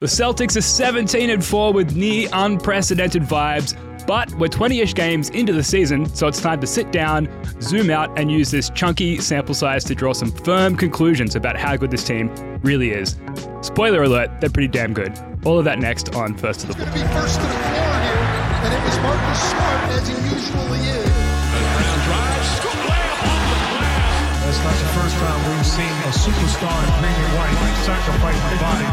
The Celtics are 17 and 4 with near unprecedented vibes, but we're 20 ish games into the season, so it's time to sit down, zoom out, and use this chunky sample size to draw some firm conclusions about how good this team really is. Spoiler alert, they're pretty damn good. All of that next on First to the Floor. Going to be first to the floor here, and it was Marcus Smart as he usually is. That's not the first time we've seen a superstar in green and white sacrifice the body.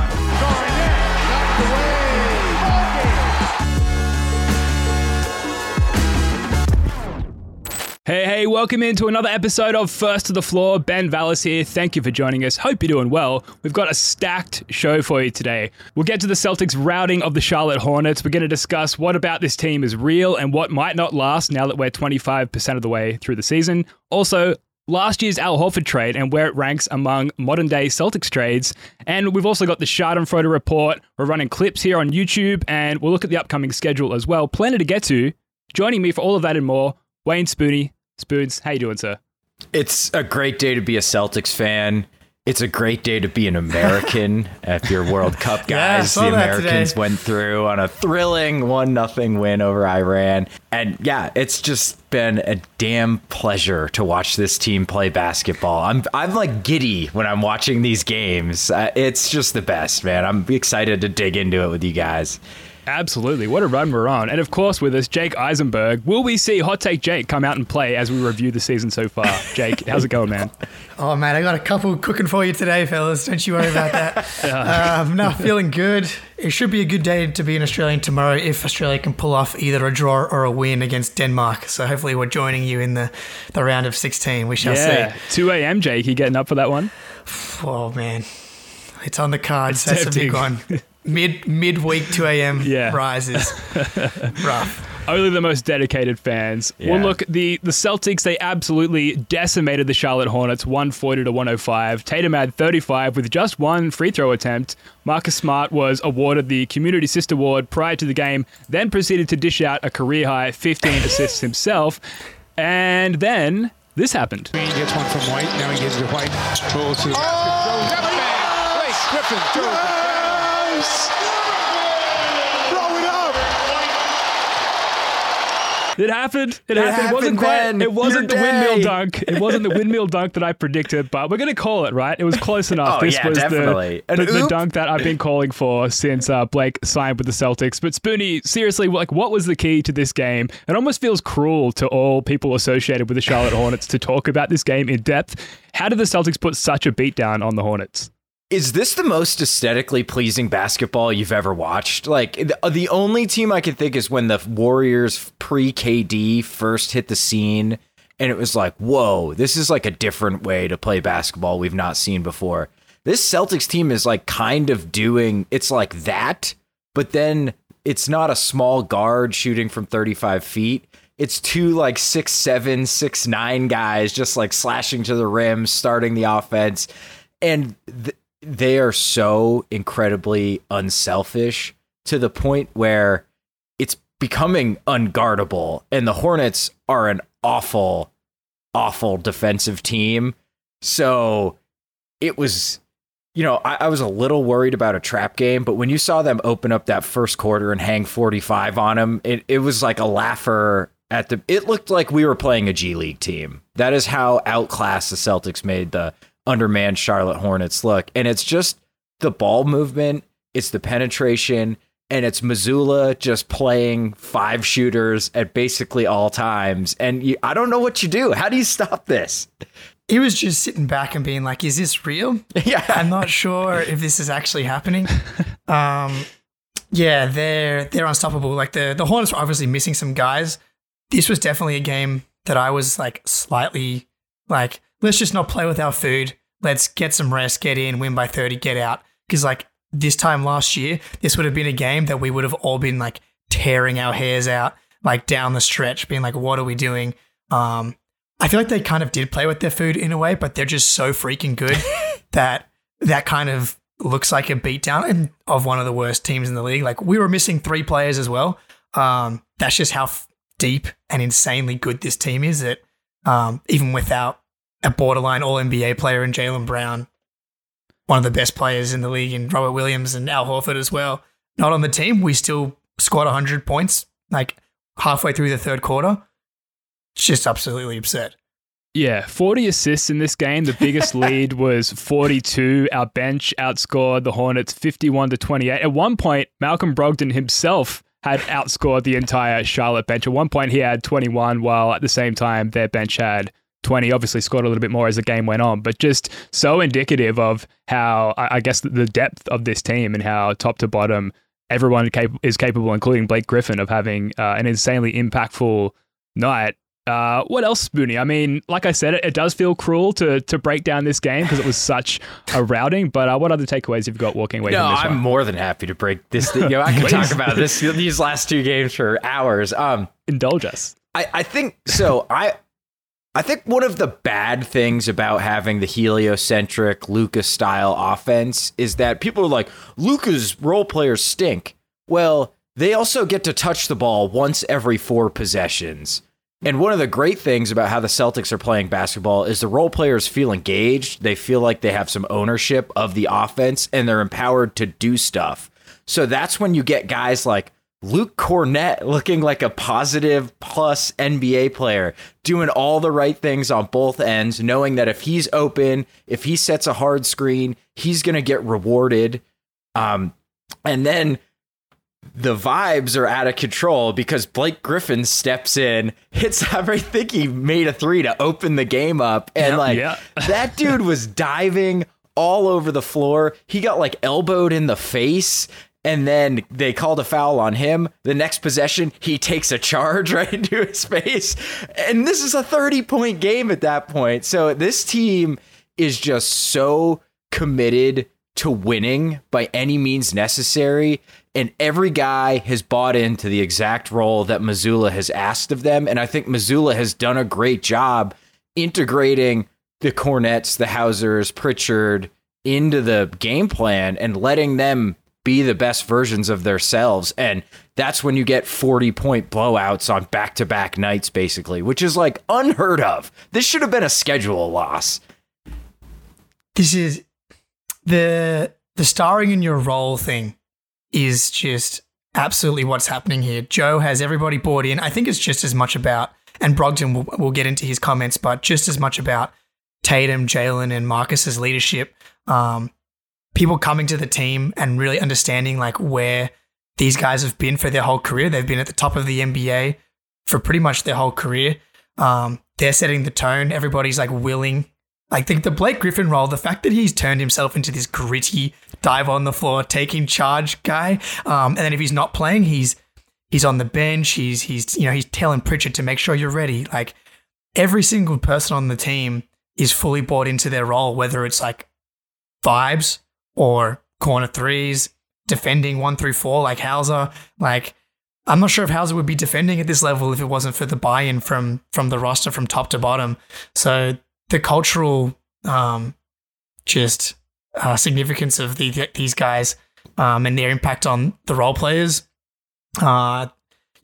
Hey, hey, welcome into another episode of First to the Floor. Ben Vallis here. Thank you for joining us. Hope you're doing well. We've got a stacked show for you today. We'll get to the Celtics routing of the Charlotte Hornets. We're going to discuss what about this team is real and what might not last now that we're 25% of the way through the season. Also, last year's Al Horford trade and where it ranks among modern day Celtics trades. And we've also got the Schadenfreude report. We're running clips here on YouTube and we'll look at the upcoming schedule as well. Plenty to get to. Joining me for all of that and more, Wayne Spooney. Spoons, how you doing, sir? It's a great day to be a Celtics fan. It's a great day to be an American. if you're World Cup guys, yeah, the Americans went through on a thrilling one nothing win over Iran. And yeah, it's just been a damn pleasure to watch this team play basketball. I'm I'm like giddy when I'm watching these games. Uh, it's just the best, man. I'm excited to dig into it with you guys. Absolutely. What a run we're on. And of course, with us, Jake Eisenberg. Will we see Hot Take Jake come out and play as we review the season so far? Jake, how's it going, man? Oh, man, I got a couple cooking for you today, fellas. Don't you worry about that. um, no, feeling good. It should be a good day to be an Australian tomorrow if Australia can pull off either a draw or a win against Denmark. So hopefully we're joining you in the, the round of 16. We shall yeah. see. 2 a.m., Jake. You getting up for that one? Oh, man. It's on the cards. That's a big one. Mid midweek 2 a.m. Yeah. rises. Rough. Only the most dedicated fans. Yeah. Well, look, the, the Celtics, they absolutely decimated the Charlotte Hornets 140 to 105. Tatum had 35 with just one free throw attempt. Marcus Smart was awarded the Community Assist Award prior to the game, then proceeded to dish out a career high 15 assists himself. And then this happened. He gets one from White. Now he gives it to White. Oh, Goes to the basket. Throws it back. Blake Griffin throws it. Throw it up. It happened. It, happened. It wasn't happened, quite. It wasn't the Your windmill dunk. It wasn't the windmill dunk that I predicted, but we're gonna call it right. It was close enough. Oh, this yeah, was definitely. the the, the dunk that I've been calling for since uh, Blake signed with the Celtics. But Spoonie, seriously, like, what was the key to this game? It almost feels cruel to all people associated with the Charlotte Hornets to talk about this game in depth. How did the Celtics put such a beatdown on the Hornets? Is this the most aesthetically pleasing basketball you've ever watched? Like the, uh, the only team I can think is when the Warriors pre KD first hit the scene and it was like, "Whoa, this is like a different way to play basketball we've not seen before." This Celtics team is like kind of doing it's like that, but then it's not a small guard shooting from 35 feet. It's two like six seven, six nine guys just like slashing to the rim, starting the offense, and th- they are so incredibly unselfish to the point where it's becoming unguardable. And the Hornets are an awful, awful defensive team. So it was, you know, I, I was a little worried about a trap game, but when you saw them open up that first quarter and hang 45 on them, it, it was like a laugher at the. It looked like we were playing a G League team. That is how outclassed the Celtics made the undermanned Charlotte Hornets look. And it's just the ball movement, it's the penetration, and it's Mazzulla just playing five shooters at basically all times. And you, I don't know what you do. How do you stop this? He was just sitting back and being like, "Is this real? Yeah. I'm not sure if this is actually happening." Um, yeah, they're they're unstoppable. Like the the Hornets were obviously missing some guys. This was definitely a game that I was like slightly like, let's just not play with our food. Let's get some rest, get in, win by 30, get out. Because like this time last year, this would have been a game that we would have all been like tearing our hairs out, like down the stretch, being like, what are we doing? Um, I feel like they kind of did play with their food in a way, but they're just so freaking good that that kind of looks like a beatdown of one of the worst teams in the league. Like we were missing three players as well. Um, that's just how f- deep and insanely good this team is. That um, even without a borderline All NBA player in Jaylen Brown, one of the best players in the league in Robert Williams and Al Horford as well, not on the team, we still scored 100 points like halfway through the third quarter. It's just absolutely absurd. Yeah, 40 assists in this game. The biggest lead was 42. Our bench outscored the Hornets 51 to 28. At one point, Malcolm Brogdon himself had outscored the entire Charlotte bench. At one point, he had 21, while at the same time, their bench had 20. Obviously, scored a little bit more as the game went on, but just so indicative of how, I guess, the depth of this team and how top to bottom everyone is capable, including Blake Griffin, of having uh, an insanely impactful night. Uh, what else, Spoonie? I mean, like I said, it, it does feel cruel to to break down this game because it was such a routing. But uh, what other takeaways have you've got walking away no, from this I'm one? more than happy to break this. You know, I can talk about this these last two games for hours. Um, Indulge us. I, I think so. I I think one of the bad things about having the heliocentric Luka style offense is that people are like, Luka's role players stink. Well, they also get to touch the ball once every four possessions. And one of the great things about how the Celtics are playing basketball is the role players feel engaged. They feel like they have some ownership of the offense and they're empowered to do stuff. So that's when you get guys like Luke Kornet looking like a positive plus NBA player, doing all the right things on both ends, knowing that if he's open, if he sets a hard screen, he's going to get rewarded. Um, and then the vibes are out of control because Blake Griffin steps in, hits. I think he made a three to open the game up, and Yep. like Yeah. that dude was diving all over the floor. He got like elbowed in the face. And then they called a foul on him. The next possession, he takes a charge right into his face. And this is a 30 point game at that point. So this team is just so committed to winning by any means necessary. And every guy has bought into the exact role that Mazzulla has asked of them. And I think Mazzulla has done a great job integrating the Kornets, the Hausers, Pritchard into the game plan and letting them be the best versions of themselves. And that's when you get 40 point blowouts on back to back nights, basically, which is like unheard of. This should have been a schedule loss. This is the the starring in your role thing is just absolutely what's happening here. Joe has everybody bought in. I think it's just as much about, and Brogdon will, will get into his comments, but just as much about Tatum, Jaylen, and Marcus's leadership. Um, people coming to the team and really understanding like where these guys have been for their whole career. They've been at the top of the NBA for pretty much their whole career. Um, they're setting the tone. Everybody's like willing. Like the, the Blake Griffin role, the fact that he's turned himself into this gritty dive on the floor, taking charge guy, um, and then if he's not playing, he's he's on the bench. He's he's you know he's telling Pritchard to make sure you're ready. Like every single person on the team is fully bought into their role, whether it's like vibes or corner threes, defending one through four like Hauser. Like I'm not sure if Hauser would be defending at this level if it wasn't for the buy-in from from the roster from top to bottom. So the cultural um, just uh, significance of the, these guys um, and their impact on the role players. Uh,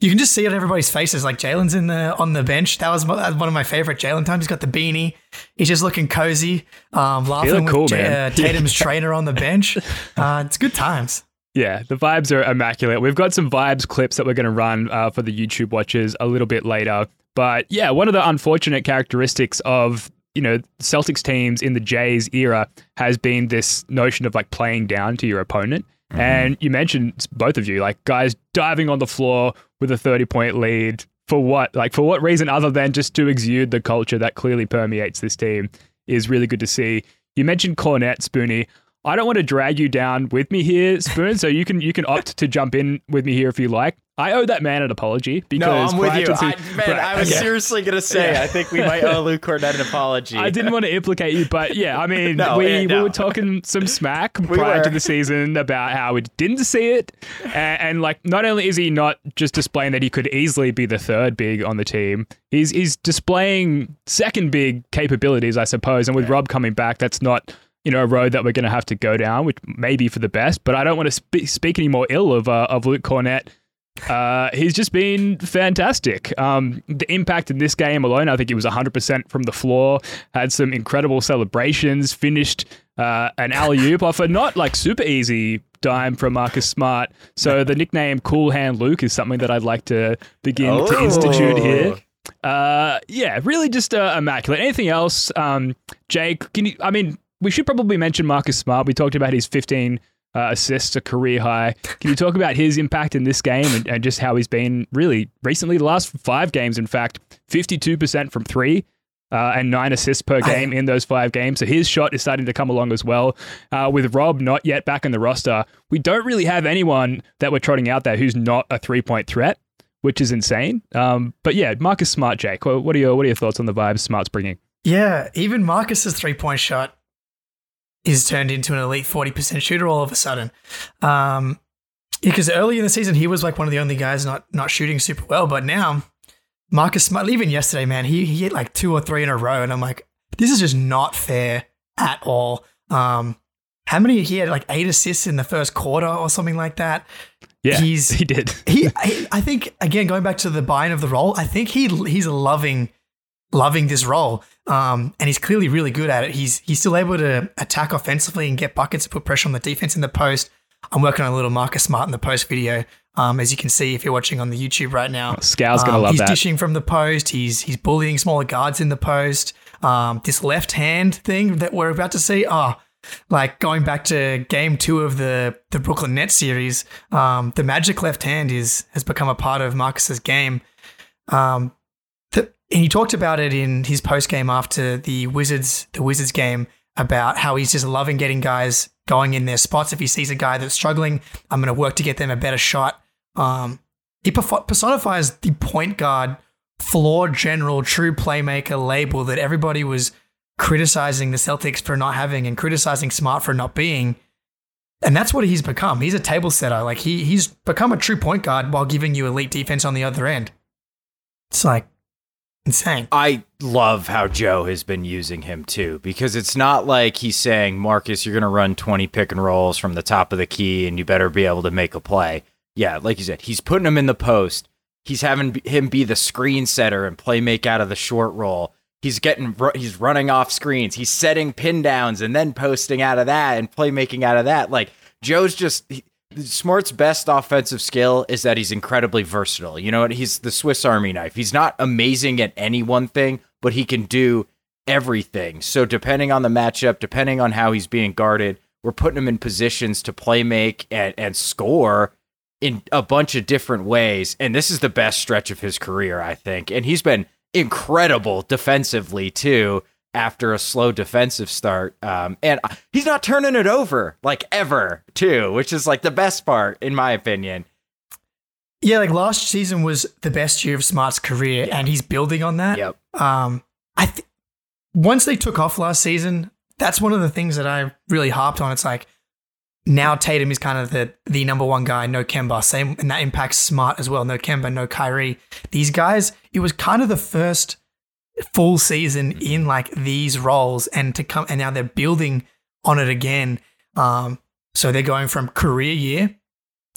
you can just see it on everybody's faces. Like Jaylen's in the on the bench. That was one of my favorite Jaylen times. He's got the beanie. He's just looking cozy, um, laughing Feeling cool, with J- man. uh, Tatum's trainer on the bench. Uh, it's good times. Yeah, the vibes are immaculate. We've got some vibes clips that we're going to run uh, for the YouTube watchers a little bit later. But yeah, one of the unfortunate characteristics of you know Celtics teams in the Jays era has been this notion of like playing down to your opponent. Mm-hmm. And you mentioned both of you, like guys diving on the floor with a thirty point lead for what? Like for what reason other than just to exude the culture that clearly permeates this team is really good to see. You mentioned Kornet Spoonie. I don't want to drag you down with me here, Spoon. So you can you can opt to jump in with me here if you like. I owe that man an apology because No, I'm with you. to- I, man, Right, I was seriously gonna say I think we might owe Luke Kornet an apology. I didn't want to implicate you, but yeah, I mean, No, we, yeah, we were talking some smack prior to the season about how we didn't see it, and, and like not only is he not just displaying that he could easily be the third big on the team, he's he's displaying second big capabilities, I suppose. And with Rob coming back, that's not you know a road that we're going to have to go down, which may be for the best. But I don't want to spe- speak any more ill of uh, of Luke Kornet uh, he's just been fantastic. Um, the impact in this game alone, I think he was 100% from the floor, had some incredible celebrations, finished uh, an alley oop off a not like super easy dime from Marcus Smart. So the nickname Cool Hand Luke is something that I'd like to begin to institute here. Uh, yeah, really just uh, immaculate. Anything else, um, Jake? Can you? I mean, we should probably mention Marcus Smart. We talked about his 15 uh, assists, a career high. Can you talk about his impact in this game and, and just how he's been really recently? The last five games, in fact, 52% from three. Uh, and nine assists per game in those five games. So his shot is starting to come along as well. Uh, with Rob not yet back in the roster, we don't really have anyone that we're trotting out there who's not a three point threat, which is insane. Um, but yeah, Marcus Smart, Jake, what are your what are your thoughts on the vibes Smart's bringing? Yeah, even Marcus's three point shot is turned into an elite 40% shooter all of a sudden. Um, because early in the season, he was like one of the only guys not not shooting super well. But now, Marcus Smart, even yesterday, man, he, he hit like two or three in a row. And I'm like, this is just not fair at all. Um, how many? He had like eight assists in the first quarter or something like that. Yeah, he's, he did. he, he, I think, again, going back to the buying of the role, I think he he's loving loving this role. Um, and he's clearly really good at it. He's he's still able to attack offensively and get buckets and put pressure on the defense in the post. I'm working on a little Marcus Smart in the post video. Um, as you can see if you're watching on the YouTube right now. Oh, Scal's gonna um, love he's that. He's dishing from the post. He's he's bullying smaller guards in the post. Um, this left hand thing that we're about to see. Oh, like going back to game two of the the Brooklyn Nets series, um, the magic left hand is has become a part of Marcus's game. Um, and he talked about it in his post game after the Wizards the Wizards game about how he's just loving getting guys going in their spots. If he sees a guy that's struggling, I'm going to work to get them a better shot. Um, he personifies the point guard, floor general, true playmaker label that everybody was criticizing the Celtics for not having and criticizing Smart for not being. And that's what he's become. He's a table setter. Like he he's become a true point guard while giving you elite defense on the other end. It's like insane. I love how Joe has been using him too, because it's not like he's saying, Marcus, you're going to run 20 pick and rolls from the top of the key and you better be able to make a play. Yeah, like you said, he's putting him in the post. He's having him be the screen setter and play make out of the short roll. He's getting he's running off screens. He's setting pin downs and then posting out of that and playmaking out of that. Like Joe's just he, Smart's best offensive skill is that he's incredibly versatile. You know? He's the Swiss Army knife. He's not amazing at any one thing, but he can do everything. So depending on the matchup, depending on how he's being guarded, we're putting him in positions to play make and, and score in a bunch of different ways. And this is the best stretch of his career, I think. And he's been incredible defensively too after a slow defensive start. Um, and he's not turning it over like ever, too, which is like the best part, in my opinion. Yeah, like last season was the best year of Smart's career, yeah. and he's building on that. Yep. Um, I th- once they took off last season, that's one of the things that I really harped on. It's like now Tatum is kind of the the number one guy, no Kemba. Same, and that impacts Smart as well. No Kemba, no Kyrie. These guys, it was kind of the first full season in like these roles and to come and now they're building on it again. Um, so they're going from career year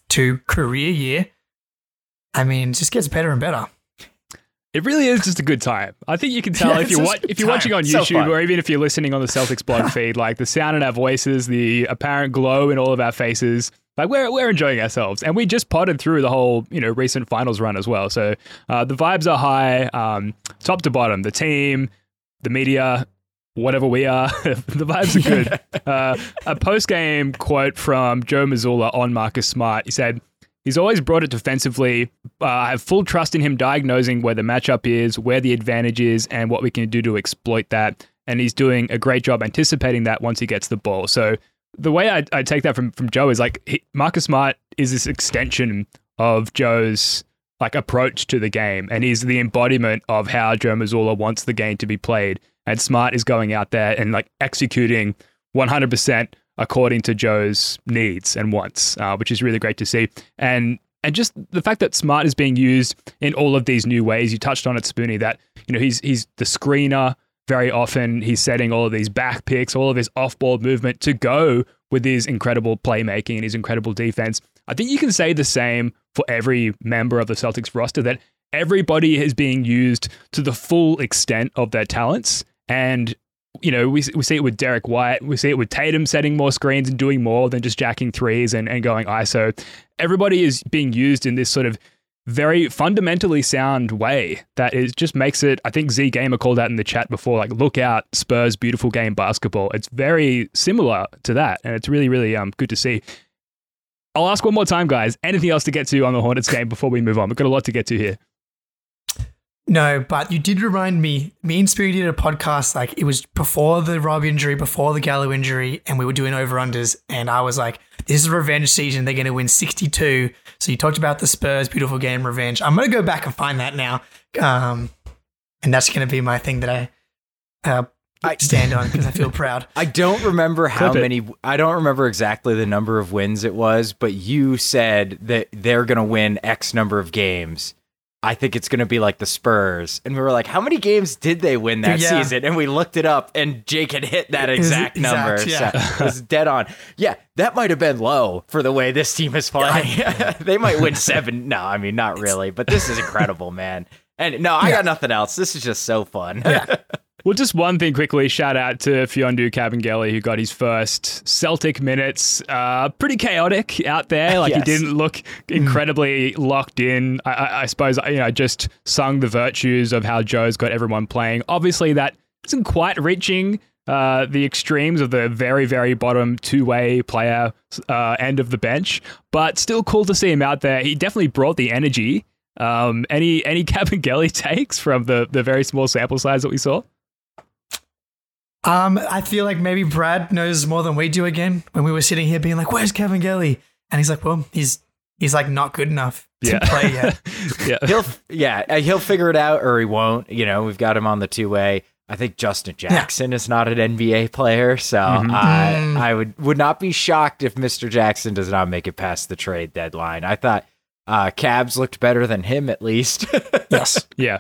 to career year. I mean, it just gets better and better. It really is just a good time. I think you can tell yeah, if you're wa- if you're watching on YouTube so or even if you're listening on the Celtics blog feed, like the sound in our voices, the apparent glow in all of our faces. Like we're we're enjoying ourselves, and we just potted through the whole you know recent finals run as well. So uh, the vibes are high, um, top to bottom. The team, the media, whatever we are, the vibes are good. uh, a post game quote from Joe Mazzulla on Marcus Smart. He said. He's always brought it defensively. Uh, I have full trust in him diagnosing where the matchup is, where the advantage is, and what we can do to exploit that. And he's doing a great job anticipating that once he gets the ball. So the way I, I take that from, from Joe is like he, Marcus Smart is this extension of Joe's like approach to the game, and he's the embodiment of how Joe Mazzulla wants the game to be played. And Smart is going out there and like executing 100% according to Joe's needs and wants, uh, which is really great to see. And and just the fact that Smart is being used in all of these new ways. You touched on it, Spoonie. That you know he's he's the screener very often. He's setting all of these back picks, all of his off-ball movement to go with his incredible playmaking and his incredible defense. I think you can say the same for every member of the Celtics roster that everybody is being used to the full extent of their talents. And, you know, we, we see it with Derrick White. We see it with Tatum setting more screens and doing more than just jacking threes and, and going ISO. Everybody is being used in this sort of very fundamentally sound way that is just makes it. I think Z Gamer called out in the chat before, like look out, Spurs beautiful game basketball. It's very similar to that, and it's really really um good to see. I'll ask one more time, guys. Anything else to get to on the Hornets game before we move on? We've got a lot to get to here. No, but you did remind me. Me and Speedy did a podcast like it was before the Rob injury, before the Gallo injury, and we were doing over unders. And I was like, "This is revenge season. They're going to win sixty two. So you talked about the Spurs beautiful game revenge. I'm going to go back and find that now, um, and that's going to be my thing that I uh, I- stand on because I feel proud. I don't remember how Clip it. many. I don't remember exactly the number of wins it was, but you said that they're going to win X number of games. I think it's going to be like the Spurs, and we were like, "How many games did they win that Yeah. season?" And we looked it up, and Jake had hit that exact exact, number. yeah. So it was dead on. Yeah, that might have been low for the way this team is playing. they might win seven. No, I mean not really, but this is incredible, man. And no, I got nothing else. This is just so fun. Well, just one thing quickly. Shout out to Mfiondu Kabengele, who got his first Celtic minutes. Uh, pretty chaotic out there. Like Yes. he didn't look incredibly locked in. I, I, I suppose you know just sung the virtues of how Joe's got everyone playing. Obviously, that isn't quite reaching uh, the extremes of the very, very bottom two-way player uh, end of the bench, but still cool to see him out there. He definitely brought the energy. Um, any any Kabengele takes from the the very small sample size that we saw? Um, I feel like maybe Brad knows more than we do. Again, when we were sitting here being like, "Where's Kabengele?" and he's like, "Well, he's he's like not good enough to Yeah. play yet." yeah. he'll yeah uh, he'll figure it out or he won't you know we've got him on the two way i think justin jackson is not an nba player so I, Mm. I would would not be shocked if mr jackson does not make it past the trade deadline i thought uh cabs looked better than him at least yes, Yeah.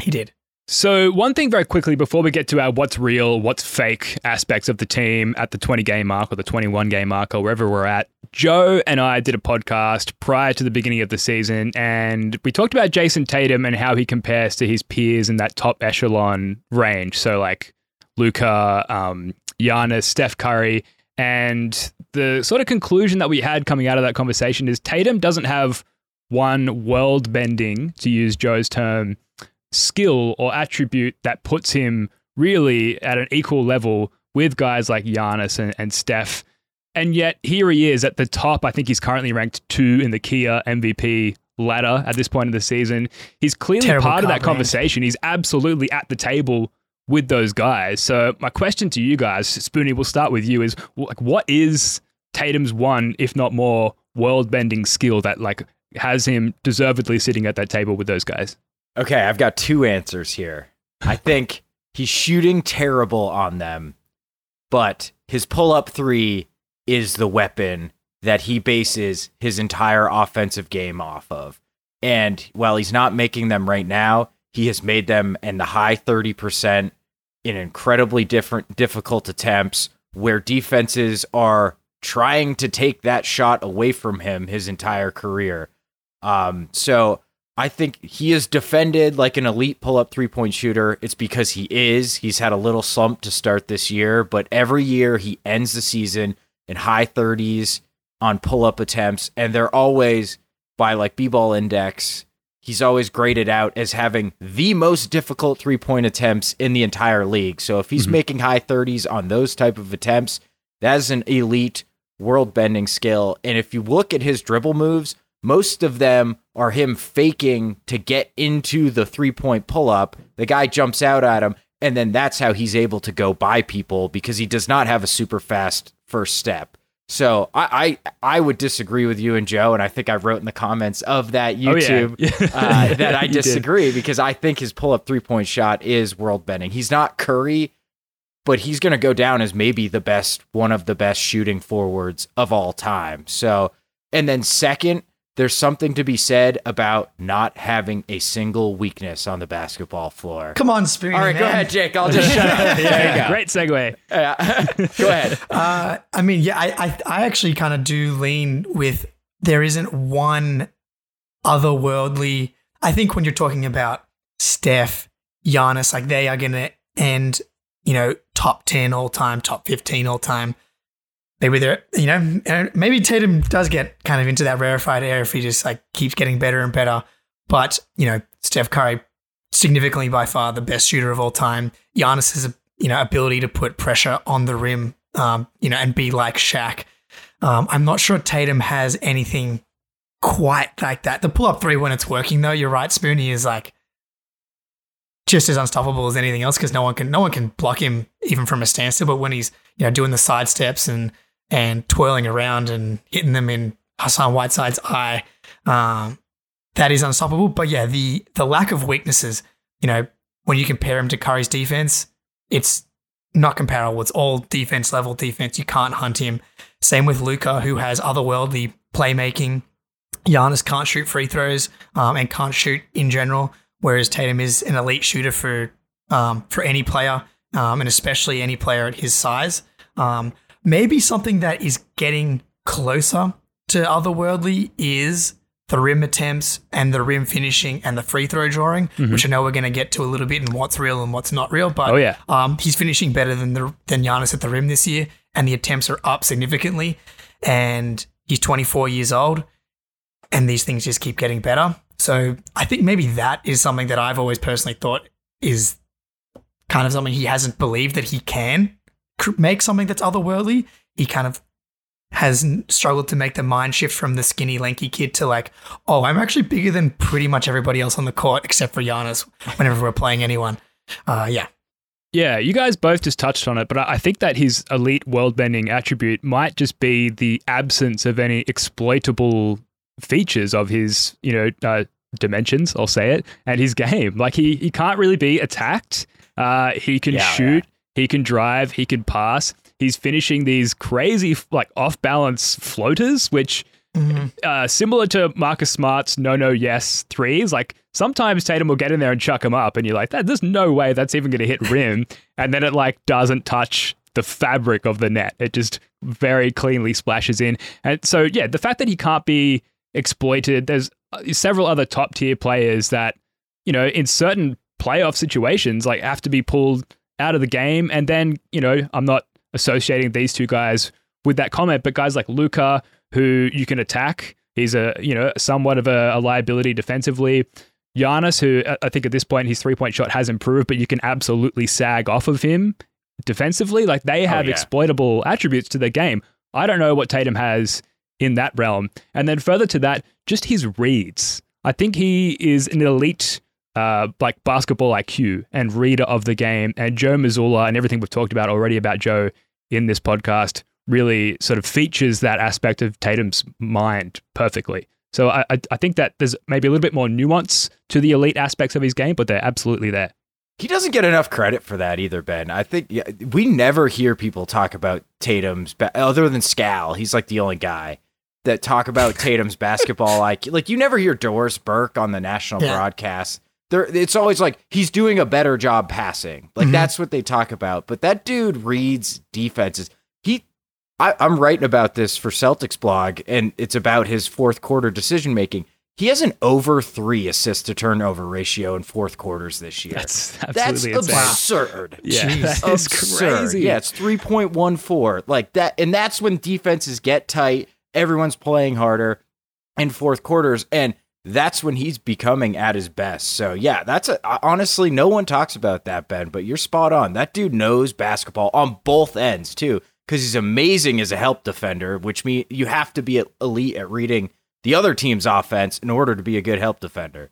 he did. So, one thing very quickly before we get to our what's real, what's fake aspects of the team at the 20 game mark or the 21 game mark or wherever we're at, Joe and I did a podcast prior to the beginning of the season and we talked about Jayson Tatum and how he compares to his peers in that top echelon range. So, like Luka, um, Giannis, Steph Curry. And the sort of conclusion that we had coming out of that conversation is Tatum doesn't have one world bending, to use Joe's term, skill or attribute that puts him really at an equal level with guys like Giannis and, and Steph. And yet here he is at the top. I think he's currently ranked two in the Kia MVP ladder at this point of the season. He's clearly Terrible part of that conversation. He's absolutely at the table with those guys. So my question to you guys, Spoonie, we'll start with you, is like what is Tatum's one, if not more, world bending skill that like has him deservedly sitting at that table with those guys? okay i've got two answers here i think he's shooting terrible on them but his pull-up three is the weapon that he bases his entire offensive game off of. And while he's not making them right now, he has made them in the high 30% in incredibly different difficult attempts where defenses are trying to take that shot away from him his entire career. Um, so I think he is defended like an elite pull up three point shooter. It's because he is. He's had a little slump to start this year, but every year he ends the season in high 30s on pull up attempts, and they're always by like B ball index. He's always graded out as having the most difficult three point attempts in the entire league. So if he's making high 30s on those type of attempts, that is an elite world bending skill. And if you look at his dribble moves, most of them are him faking to get into the three point pull up. The guy jumps out at him, and then that's how he's able to go by people because he does not have a super fast first step. So I, I I would disagree with you and Joe, and I think I wrote in the comments of that Oh, yeah. YouTube uh, that I disagree because I think his pull up three point shot is world bending. He's not Curry, but he's going to go down as maybe the best, one of the best shooting forwards of all time. So, and then second, there's something to be said about not having a single weakness on the basketball floor. Come on, Spoon. All right, go ahead, Jake. I'll just shut up. There you go. Great segue. Yeah. go ahead. Uh, I mean, yeah, I I, I actually kind of do lean with there isn't one otherworldly. I think when you're talking about Steph, Giannis, like they are going to end, you know, top 10 all time, top 15 all time. Maybe they're, you know, maybe Tatum does get kind of into that rarefied air if he just like keeps getting better and better. But, you know, Steph Curry, significantly by far the best shooter of all time. Giannis has a, you know, ability to put pressure on the rim, um, you know, and be like Shaq. Um, I'm not sure Tatum has anything quite like that. The pull up three when it's working though, you're right, Spoonie is like just as unstoppable as anything else because no one can no one can block him even from a standstill. But when he's you know doing the side steps and and twirling around and hitting them in Hassan Whiteside's eye, um, that is unstoppable. But yeah, the the lack of weaknesses, you know, when you compare him to Curry's defense, it's not comparable. It's all defense level defense. You can't hunt him. Same with Luka, who has otherworldly playmaking. Giannis can't shoot free throws um, and can't shoot in general, whereas Tatum is an elite shooter for um, for any player, um, and especially any player at his size. Um, maybe something that is getting closer to otherworldly is the rim attempts and the rim finishing and the free throw drawing, which I know we're going to get to a little bit and what's real and what's not real. But Oh, yeah. um, he's finishing better than the than Giannis at the rim this year, and the attempts are up significantly. And he's 24 years old, and these things just keep getting better. So I think maybe that is something that I've always personally thought is kind of something he hasn't believed that he can make something that's otherworldly. He kind of has struggled to make the mind shift from the skinny, lanky kid to like, oh, I'm actually bigger than pretty much everybody else on the court except for Giannis whenever we're playing anyone. Uh, yeah. Yeah, you guys both just touched on it, but I I think that his elite world bending attribute might just be the absence of any exploitable features of his, you know, uh, dimensions, I'll say it, and his game. Like he, he can't really be attacked. Uh, he can Yeah, shoot, he can drive, he can pass. He's finishing these crazy, like off balance floaters, which uh, similar to Marcus Smart's no, no, yes threes. Like sometimes Tatum will get in there and chuck him up, and you're like, "That- there's no way that's even going to hit rim. and then it like doesn't touch the fabric of the net. It just very cleanly splashes in. And so, yeah, the fact that he can't be exploited, there's uh, several other top tier players that, you know, in certain playoff situations, like have to be pulled out of the game. And then, you know, I'm not associating these two guys with that comment, but guys like Luka, who you can attack, he's a, you know, somewhat of a, a liability defensively. Giannis, who I- I think at this point his three point shot has improved, but you can absolutely sag off of him defensively. Like they oh, have yeah. exploitable attributes to their game. I don't know what Tatum has in that realm. And then further to that, just his reads. I think he is an elite uh, like basketball IQ and reader of the game. And Joe Mazzulla and everything we've talked about already about Joe in this podcast really sort of features that aspect of Tatum's mind perfectly. So I, I, I think that there's maybe a little bit more nuance to the elite aspects of his game, but they're absolutely there. He doesn't get enough credit for that either, Ben. I think yeah, we never hear people talk about Tatum's ba- other than Scal. He's like the only guy that talk about Tatum's basketball IQ. Like you never hear Doris Burke on the national Yeah. broadcast. There, it's always like he's doing a better job passing. Like mm-hmm. that's what they talk about. But that dude reads defenses. He, I, I'm writing about this for Celtics blog, and it's about his fourth quarter decision making. He has an over three assist to turnover ratio in fourth quarters this year. That's That's absolutely insane. absurd. Yeah, Jeez. that is Absurd. crazy. Yeah, it's 3.14. Like that and that's when defenses get tight, everyone's playing harder in fourth quarters and that's when he's becoming at his best. So, yeah, that's a honestly no one talks about that, Ben, but you're spot on. That dude knows basketball on both ends too cuz he's amazing as a help defender, which means you have to be elite at reading the other team's offense in order to be a good help defender.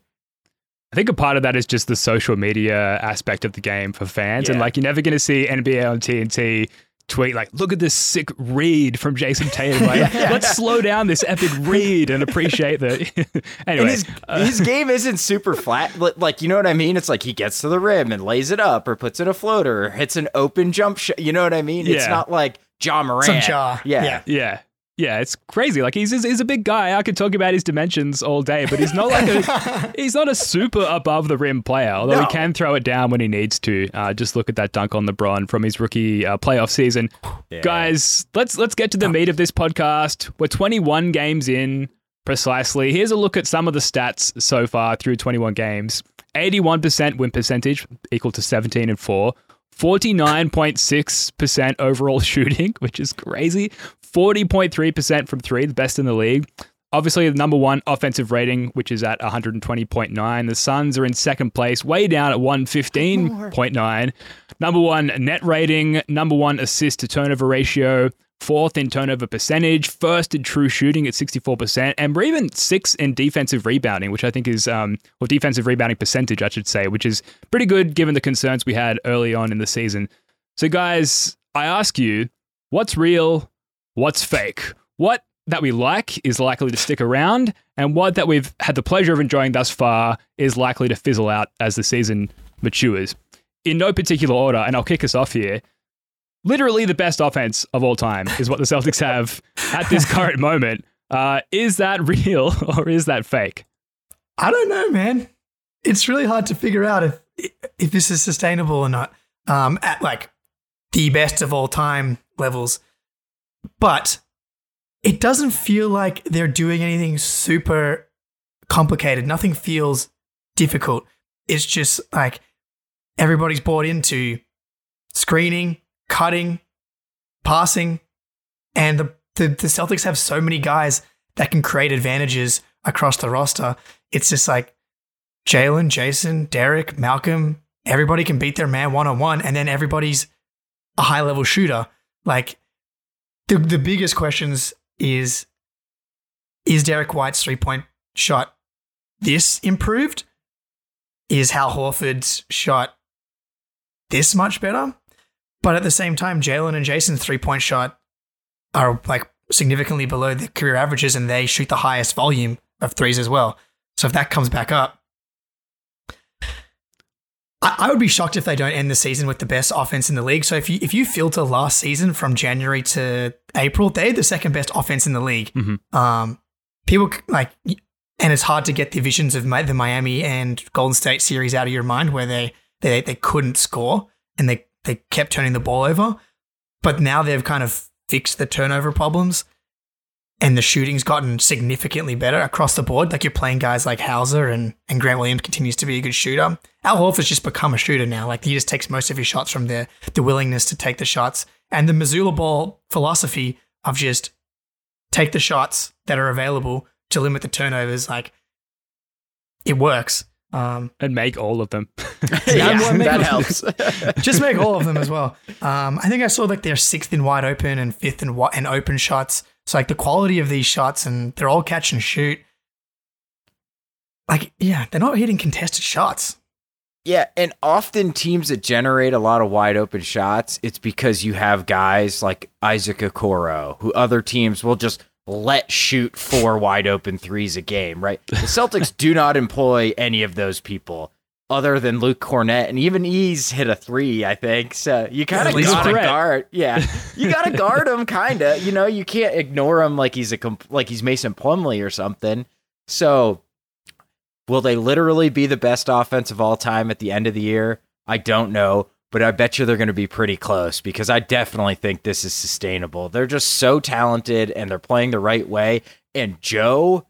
I think a part of that is just the social media aspect of the game for fans. And like, you're never going to see NBA on TNT tweet, like, look at this sick read from Jayson Tatum. Like, let's slow down this epic read and appreciate that. anyway, And his, uh, his game isn't super flat. Li- Like, you know what I mean? It's like he gets to the rim and lays it up or puts in a floater or hits an open jump shot. You know what I mean? It's not like Ja Morant. Some Ja. Yeah. Yeah. yeah. Yeah, it's crazy. Like he's he's a big guy. I could talk about his dimensions all day, but he's not like a he's not a super above the rim player. Although he can throw it down when he needs to. Uh, just look at that dunk on LeBron from his rookie uh, playoff season. Yeah. Guys, let's let's get to the meat of this podcast. We're 21 games in. Precisely. Here's a look at some of the stats so far through 21 games 81% win percentage, equal to 17 and 4. 49.6% overall shooting, which is crazy. 40.3% from three, the best in the league. Obviously, the number one offensive rating, which is at 120.9. The Suns are in second place, way down at 115.9. Number one net rating, number one assist to turnover ratio, fourth in turnover percentage, first in true shooting at 64%, and we're even sixth in defensive rebounding, which I think is, um, or defensive rebounding percentage, I should say, which is pretty good given the concerns we had early on in the season. So, guys, I ask you, what's real? What's fake? What that we like is likely to stick around, and what that we've had the pleasure of enjoying thus far is likely to fizzle out as the season matures. In no particular order, and I'll kick us off here. Literally, the best offense of all time is what the Celtics have at this current moment. Uh, is that real or is that fake? I don't know, man. It's really hard to figure out if if this is sustainable or not. Um, at like the best of all time levels, but it doesn't feel like they're doing anything super complicated. Nothing feels difficult. It's just like everybody's bought into screening, cutting, passing, and the, the, the Celtics have so many guys that can create advantages across the roster. It's just like Jaylen, Jayson, Derrick, Malcolm, everybody can beat their man one on one, and then everybody's a high level shooter. Like the the biggest questions is is Derrick White's three point shot this improved? Is Al Horford's shot this much better? But at the same time, Jaylen and Jayson's three point shot are like significantly below their career averages and they shoot the highest volume of threes as well. So if that comes back up, I, I would be shocked if they don't end the season with the best offense in the league. So if you if you filter last season from January to April, they're the second best offense in the league. Um, people like, and it's hard to get the visions of the Miami and Golden State series out of your mind where they they they couldn't score and they they kept turning the ball over. But now they've kind of fixed the turnover problems and the shooting's gotten significantly better across the board. Like you're playing guys like Hauser and, and Grant Williams continues to be a good shooter. Al Horford's just become a shooter now. Like he just takes most of his shots from the the willingness to take the shots and the Mazzulla ball philosophy of just take the shots that are available to limit the turnovers. Like it works. Um, And make all of them. yeah, well, maybe- that helps. just make all of them as well. Um, I think I saw like they're sixth in wide open and fifth in wi- in open shots. So like the quality of these shots and they're all catch and shoot. Like yeah, they're not hitting contested shots. Yeah, and often teams that generate a lot of wide open shots, it's because you have guys like Isaac Okoro, who other teams will just let shoot four wide open threes a game, right? The Celtics do not employ any of those people other than Luke Kornet, and even he's hit a three, I think. So you kind of gotta guard, yeah, you gotta guard him, kind of. You know, you can't ignore him like he's a comp- like he's Mason Plumlee or something. So Will they literally be the best offense of all time at the end of the year? I don't know, but I bet you they're going to be pretty close because I definitely think this is sustainable. They're just so talented and they're playing the right way. And Joe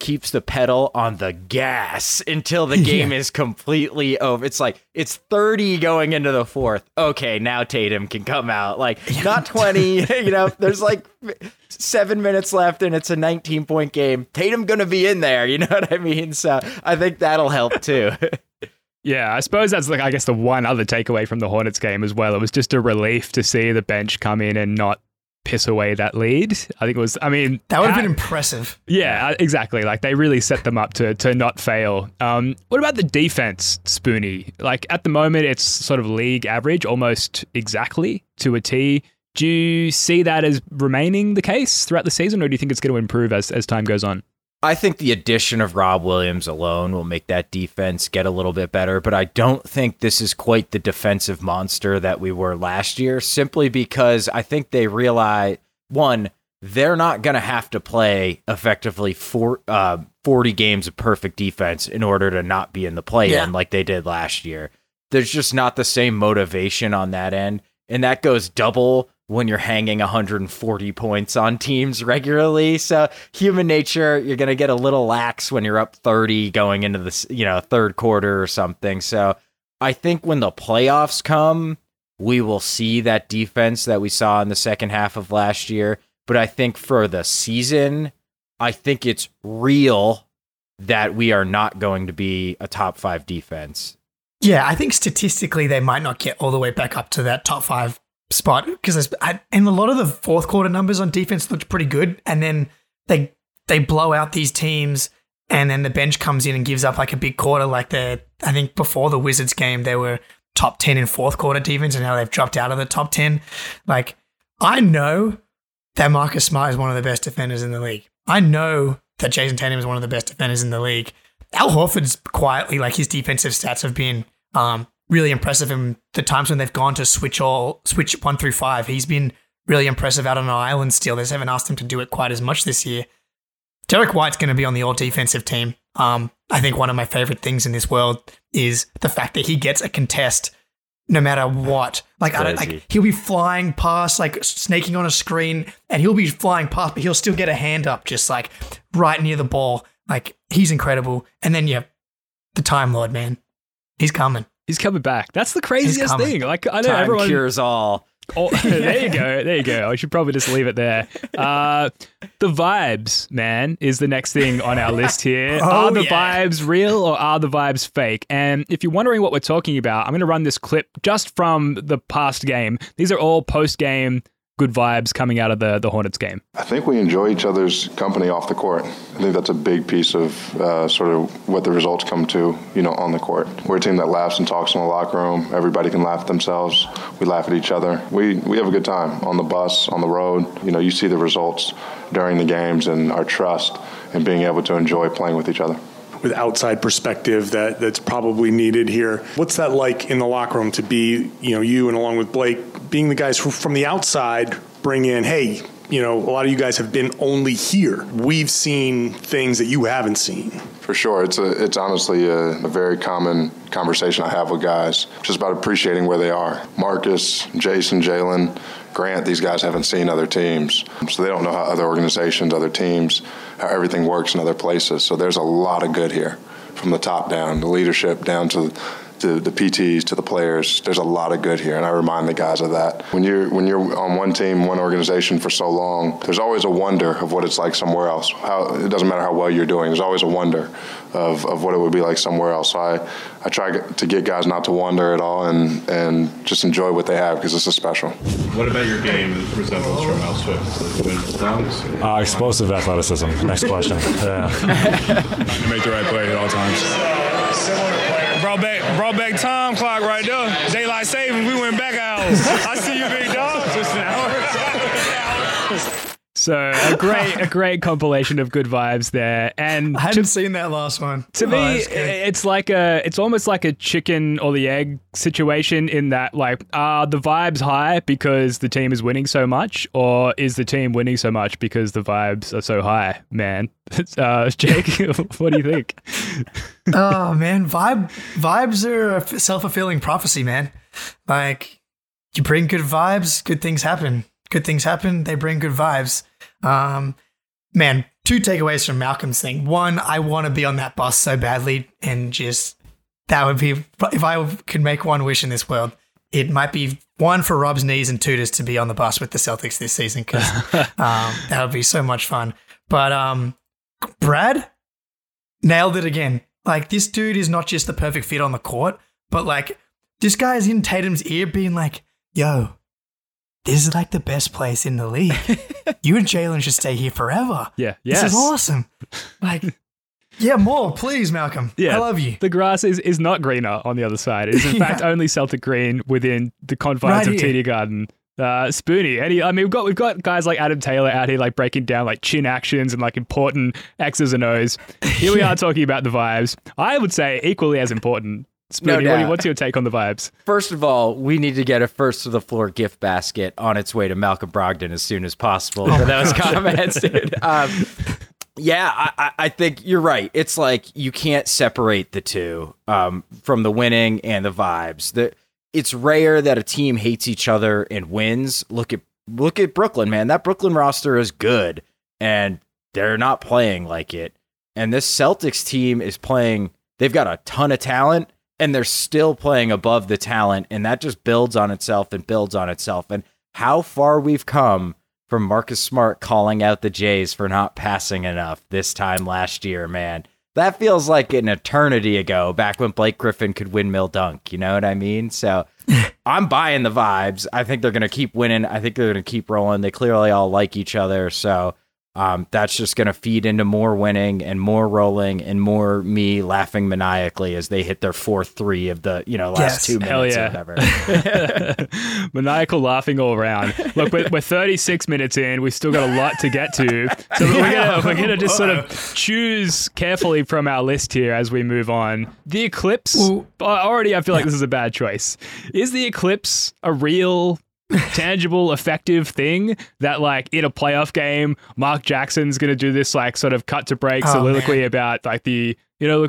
keeps the pedal on the gas until the game is completely over. It's like it's 30 going into the fourth. Okay, now Tatum can come out. Like not 20, you know, there's like 7 minutes left and it's a 19 point game. Tatum going to be in there, you know what I mean? So I think that'll help too. Yeah, I suppose that's like I guess the one other takeaway from the Hornets game as well. It was just a relief to see the bench come in and not piss away that lead. I think it was. I mean, That would have been impressive. Yeah, exactly. Like they really set them up to to not fail. Um, what about the defense, Spoonie? Like at the moment, it's sort of league average, almost exactly to a T. Do you see that as remaining the case throughout the season, or do you think it's going to improve as as time goes on? I think the addition of Rob Williams alone will make that defense get a little bit better, but I don't think this is quite the defensive monster that we were last year, simply because I think they realize one, they're not going to have to play effectively four, uh, 40 games of perfect defense in order to not be in the play in Yeah. like they did last year. There's just not the same motivation on that end. And that goes double when you're hanging 140 points on teams regularly. So human nature, you're going to get a little lax when you're up 30 going into the you know third quarter or something. So I think when the playoffs come, we will see that defense that we saw in the second half of last year. But I think for the season, I think it's real that we are not going to be a top five defense. Yeah, I think statistically they might not get all the way back up to that top five spot because and a lot of the fourth quarter numbers on defense looked pretty good, and then they they blow out these teams, and then the bench comes in and gives up like a big quarter. Like the I think before the Wizards game they were top ten in fourth quarter defense, and now they've dropped out of the top ten. Like I know that Marcus Smart is one of the best defenders in the league. I know that Jayson Tatum is one of the best defenders in the league. Al Horford's quietly like his defensive stats have been um, really impressive in the times when they've gone to switch all switch one through five. He's been really impressive out on an island still. They just haven't asked him to do it quite as much this year. Derrick White's going to be on the all defensive team. Um, I think one of my favorite things in this world is the fact that he gets a contest no matter what. Like, I don't, like he'll be flying past, like snaking on a screen, and he'll be flying past, but he'll still get a hand up, just like right near the ball. Like he's incredible. And then yeah, the Time Lord man, he's coming. He's coming back. That's the craziest thing. Like I know Time everyone cures all. Oh, there you go. There you go. I should probably just leave it there. Uh, the vibes, man, is the next thing on our list here. Oh, are the yeah. vibes real or are the vibes fake? And if you're wondering what we're talking about, I'm going to run this clip just from the past game. These are all post game good vibes coming out of the, the Hornets game. I think we enjoy each other's company off the court. I think that's a big piece of uh, sort of what the results come to, you know, on the court. We're a team that laughs and talks in the locker room. Everybody can laugh at themselves. We laugh at each other. We we have a good time on the bus, on the road. You know, you see the results during the games and our trust and being able to enjoy playing with each other with outside perspective that that's probably needed here. What's that like in the locker room to be, you know, you and along with Blake being the guys who from the outside bring in, hey, you know, a lot of you guys have been only here. We've seen things that you haven't seen. For sure, it's a it's honestly a, a, very common conversation I have with guys, just about appreciating where they are. Marcus, Jayson, Jaylen, Grant, these guys haven't seen other teams, so they don't know how other organizations, other teams, how everything works in other places. So there's a lot of good here, from the top down, the leadership down to to the PTs to the players. There's a lot of good here, and I remind the guys of that. When you're when you're on one team, one organization for so long, there's always a wonder of what it's like somewhere else. How it doesn't matter how well you're doing. There's always a wonder of, of what it would be like somewhere else. So I, I try to get guys not to wonder at all and and just enjoy what they have because this is special. What about your game resembles from Al Swift? Uh, explosive athleticism. Next question. Yeah. to make the right play at all times. Brought back, brought back time clock right there. Daylight saving. we went back hours. I see you, big dog. Just an hour. So a great, a great compilation of good vibes there. And I hadn't seen that last one. to Oh, me, it's like a, it's almost like a chicken or the egg situation. In that, like, are the vibes high because the team is winning so much, or is the team winning so much because the vibes are so high? Man, uh, Jake, what do you think? oh man, vibe vibes are a self fulfilling prophecy, man. Like you bring good vibes, good things happen. Good things happen, they bring good vibes. Um, man, two takeaways from Malcolm's thing. One, I want to be on that bus so badly, and just that would be if I could make one wish in this world. It might be one for Rob's knees and tutors to be on the bus with the Celtics this season because um, that would be so much fun. But um, Brad nailed it again. Like this dude is not just the perfect fit on the court, but like this guy is in Tatum's ear being like, yo, this is like the best place in the league. you and Jaylen should stay here forever. Yeah, This is awesome. Like, yeah, more, please, Malcolm. Yeah, I love you. The grass is, is not greener on the other side. It is in fact only Celtic green within the confines Right of. TD Garden. Uh, Spoonie, I mean, we've got we've got guys like Adam Taylor out here like breaking down like chin actions and like important X's and O's. Here we are talking about the vibes. I would say equally as important. Spoonie, No what do you- doubt. what's your take on the vibes? First of all, we need to get a first to the floor gift basket on its way to Malcolm Brogdon as soon as possible for those comments. dude. Um, yeah, I, I- I think you're right. It's like you can't separate the two um, from the winning and the vibes. The, it's rare that a team hates each other and wins. Look at look at Brooklyn, man. That Brooklyn roster is good, and they're not playing like it. And this Celtics team is playing. They've got a ton of talent, and they're still playing above the talent, and that just builds on itself and builds on itself. And how far we've come from Marcus Smart calling out the Jays for not passing enough this time last year, man. That feels like an eternity ago, back when Blake Griffin could windmill dunk. You know what I mean? So I'm buying the vibes. I think they're going to keep winning. I think they're going to keep rolling. They clearly all like each other. So um, that's just going to feed into more winning and more rolling and more me laughing maniacally as they hit their fourth three of the you know last Yes. two Hell minutes yeah. or whatever. Maniacal laughing all around. Look, we're, we're 36 minutes in. We've still got a lot to get to. So we're gonna, we're gonna just sort of choose carefully from our list here as we move on. The Eclipse. Well- uh, already, I feel like this is a bad choice. Is the Eclipse a real? Tangible effective thing that like in a playoff game mark jackson's gonna do this like sort of cut to break Oh, soliloquy man. about like the you know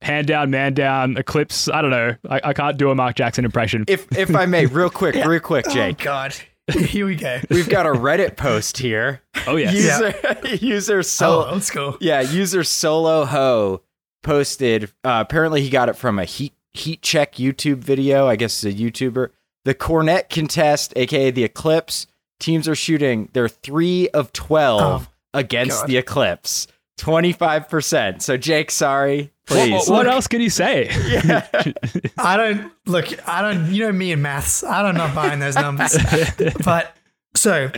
hand down man down eclipse i don't know i, I can't do a mark jackson impression if if I may, real quick, real quick, Oh Jake. God. Here we go. We've got a Reddit post here. oh yes User user Oh, so old school. yeah, user solo ho posted. Uh, apparently, he got it from a heat heat check YouTube video. I guess it's a YouTuber. The Kornet contest, aka the Eclipse, teams are shooting. They're three of twelve oh, against God. the Eclipse. Twenty five percent. So Jake, sorry, please. what, what else can you say I don't look. I don't. You know me and maths. I don't not buying those numbers. but so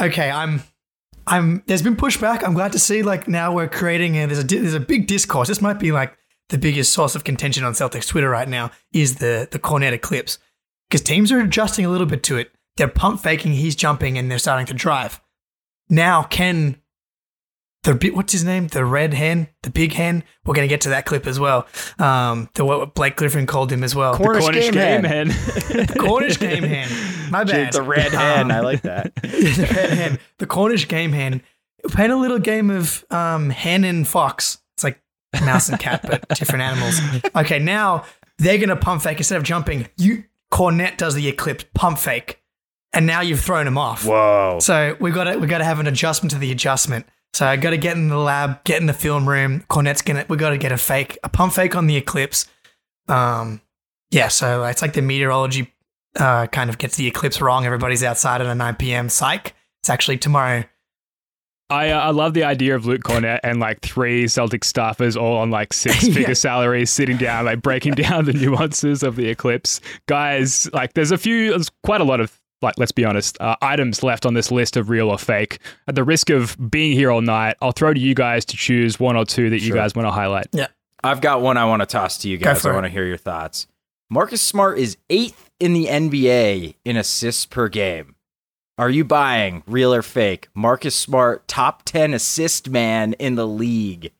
okay, I'm. I'm. There's been pushback. I'm glad to see. Like now we're creating. A, there's a there's a big discourse. This might be like the biggest source of contention on Celtics Twitter right now. Is the the Kornet eclipse because teams are adjusting a little bit to it. They're pump faking. He's jumping and they're starting to drive. Now can the what's his name? The red hen, the big hen. We're gonna get to that clip as well. Um, the what Blake Griffin called him as well. Cornish, cornish game, game, hen. hen Cornish game hen. My Jake, bad. the red hen. Um, I like that. the red hen. The Cornish game hen. Playing a little game of um, hen and fox. It's like mouse and cat, but different animals. Okay, now they're gonna pump fake instead of jumping. You Kornet does the eclipse pump fake, and now you've thrown him off. Whoa. So we got to we got to have an adjustment to the adjustment. So I got to get in the lab, get in the film room. Kornet's gonna we got to get a fake, a pump fake on the eclipse. Um, yeah. So it's like the meteorology uh, kind of gets the eclipse wrong. Everybody's outside at a 9 p.m. Psych. It's actually tomorrow. I, uh, I love the idea of Luke Kornet and like three Celtic staffers all on like six figure Yeah. salaries sitting down, like breaking down the nuances of the eclipse. Guys, like there's a few, there's quite a lot of, like, let's be honest, uh, items left on this list of real or fake. At the risk of being here all night, I'll throw to you guys to choose one or two that you guys want to highlight. Yeah, I've got one I want to toss to you guys. I want to hear your thoughts. Marcus Smart is eighth in the NBA in assists per game. Are you buying? Real or fake? Marcus Smart, top 10 assist man in the league.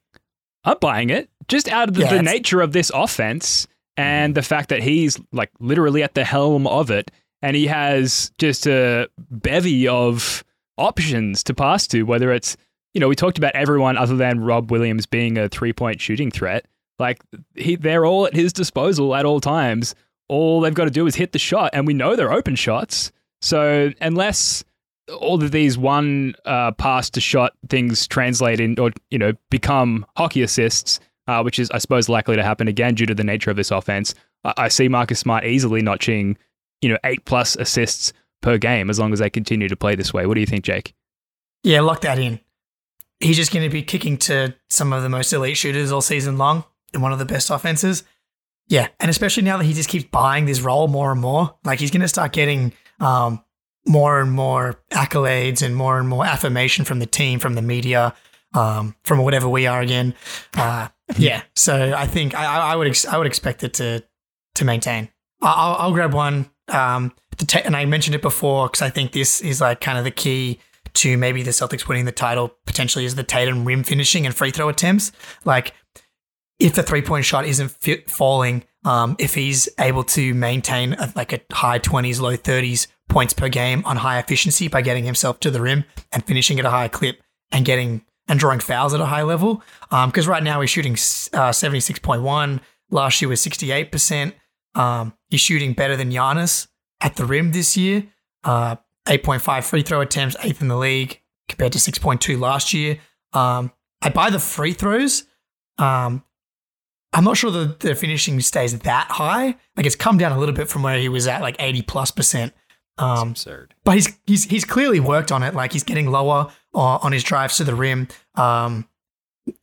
I'm buying it. Just out of the, Yeah, the nature of this offense and mm-hmm. the fact that he's like literally at the helm of it and he has just a bevy of options to pass to whether it's you know we talked about everyone other than Rob Williams being a three-point shooting threat. Like he they're all at his disposal at all times. All they've got to do is hit the shot and we know they're open shots so unless all of these one uh, pass to shot things translate in or you know become hockey assists, uh, which is I suppose likely to happen again due to the nature of this offense. I, I see Marcus Smart easily notching you know eight plus assists per game as long as they continue to play this way. What do you think, Jake? Yeah, lock that in. He's just going to be kicking to some of the most elite shooters all season long in one of the best offenses. Yeah, and especially now that he just keeps buying this role more and more, like he's going to start getting um, more and more accolades and more and more affirmation from the team, from the media, um, from whatever we are again. Uh, yeah, so I think I, I would ex- I would expect it to to maintain. I'll, I'll grab one. Um, and I mentioned it before because I think this is like kind of the key to maybe the Celtics winning the title potentially is the Tatum rim finishing and free throw attempts. Like if the three point shot isn't fit falling, um, if he's able to maintain a, like a high twenties, low thirties points per game on high efficiency by getting himself to the rim and finishing at a high clip and getting and drawing fouls at a high level. Because right now he's shooting uh, seventy six point one. Last year was sixty eight percent. Um, he's shooting better than Giannis at the rim this year. Uh, 8.5 free throw attempts, eighth in the league compared to 6.2 last year. Um, I buy the free throws. Um, I'm not sure the, the finishing stays that high. Like it's come down a little bit from where he was at, like 80 plus percent. Um, absurd. But he's he's he's clearly worked on it. Like he's getting lower uh, on his drives to the rim. Um,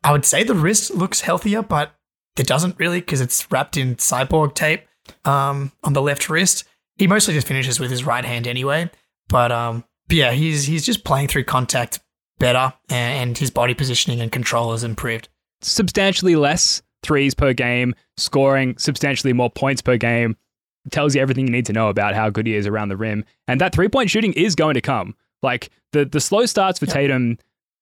I would say the wrist looks healthier, but it doesn't really because it's wrapped in cyborg tape um, on the left wrist. He mostly just finishes with his right hand anyway. But, um, but yeah, he's he's just playing through contact better, and, and his body positioning and control has improved. Substantially less threes per game, scoring substantially more points per game. Tells you everything you need to know about how good he is around the rim. And that three point shooting is going to come. Like the the slow starts for Yeah. Tatum,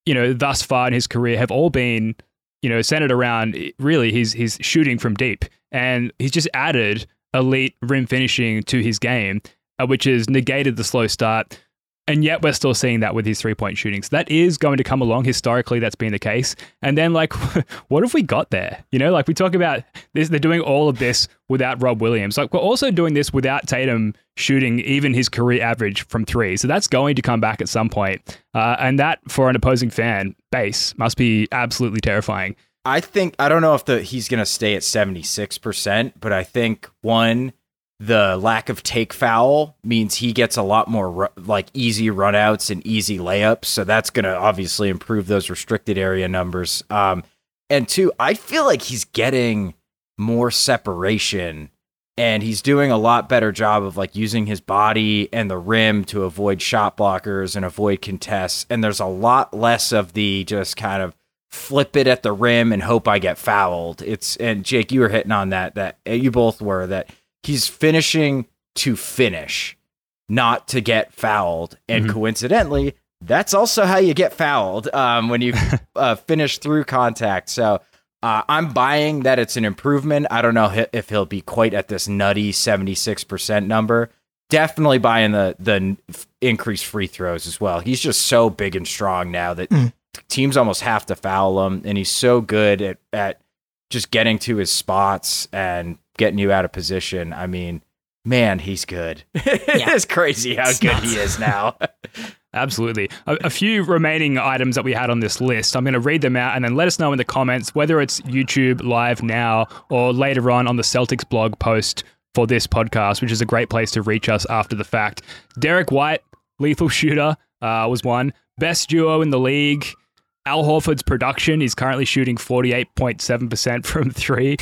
you know, thus far in his career have all been, you know, centered around really his his shooting from deep. And he's just added elite rim finishing to his game, uh, which has negated the slow start. And yet we're still seeing that with his three point shootings. That is going to come along. Historically, that's been the case. And then, like, what have we got there? You know, like we talk about this, they're doing all of this without Rob Williams. Like, we're also doing this without Tatum shooting even his career average from three. So that's going to come back at some point. Uh, and that, for an opposing fan base, must be absolutely terrifying. I think I don't know if the he's going to stay at 76%, but I think one the lack of take foul means he gets a lot more like easy runouts and easy layups, so that's going to obviously improve those restricted area numbers. Um and two, I feel like he's getting more separation and he's doing a lot better job of like using his body and the rim to avoid shot blockers and avoid contests and there's a lot less of the just kind of flip it at the rim and hope I get fouled. It's and Jake, you were hitting on that. That you both were that he's finishing to finish, not to get fouled. And coincidentally, that's also how you get fouled um, when you uh, finish through contact. So. Uh, I'm buying that it's an improvement. I don't know if he'll be quite at this nutty 76% number. Definitely buying the the increased free throws as well. He's just so big and strong now that teams almost have to foul him, and he's so good at at just getting to his spots and getting you out of position. I mean, man, he's good. it's crazy how good he is now. Absolutely. A, a few remaining items that we had on this list. I'm going to read them out and then let us know in the comments whether it's YouTube live now or later on on the Celtics blog post for this podcast, which is a great place to reach us after the fact. Derrick White, lethal shooter, uh, was one. Best duo in the league. Al Horford's production is currently shooting 48.7% from three.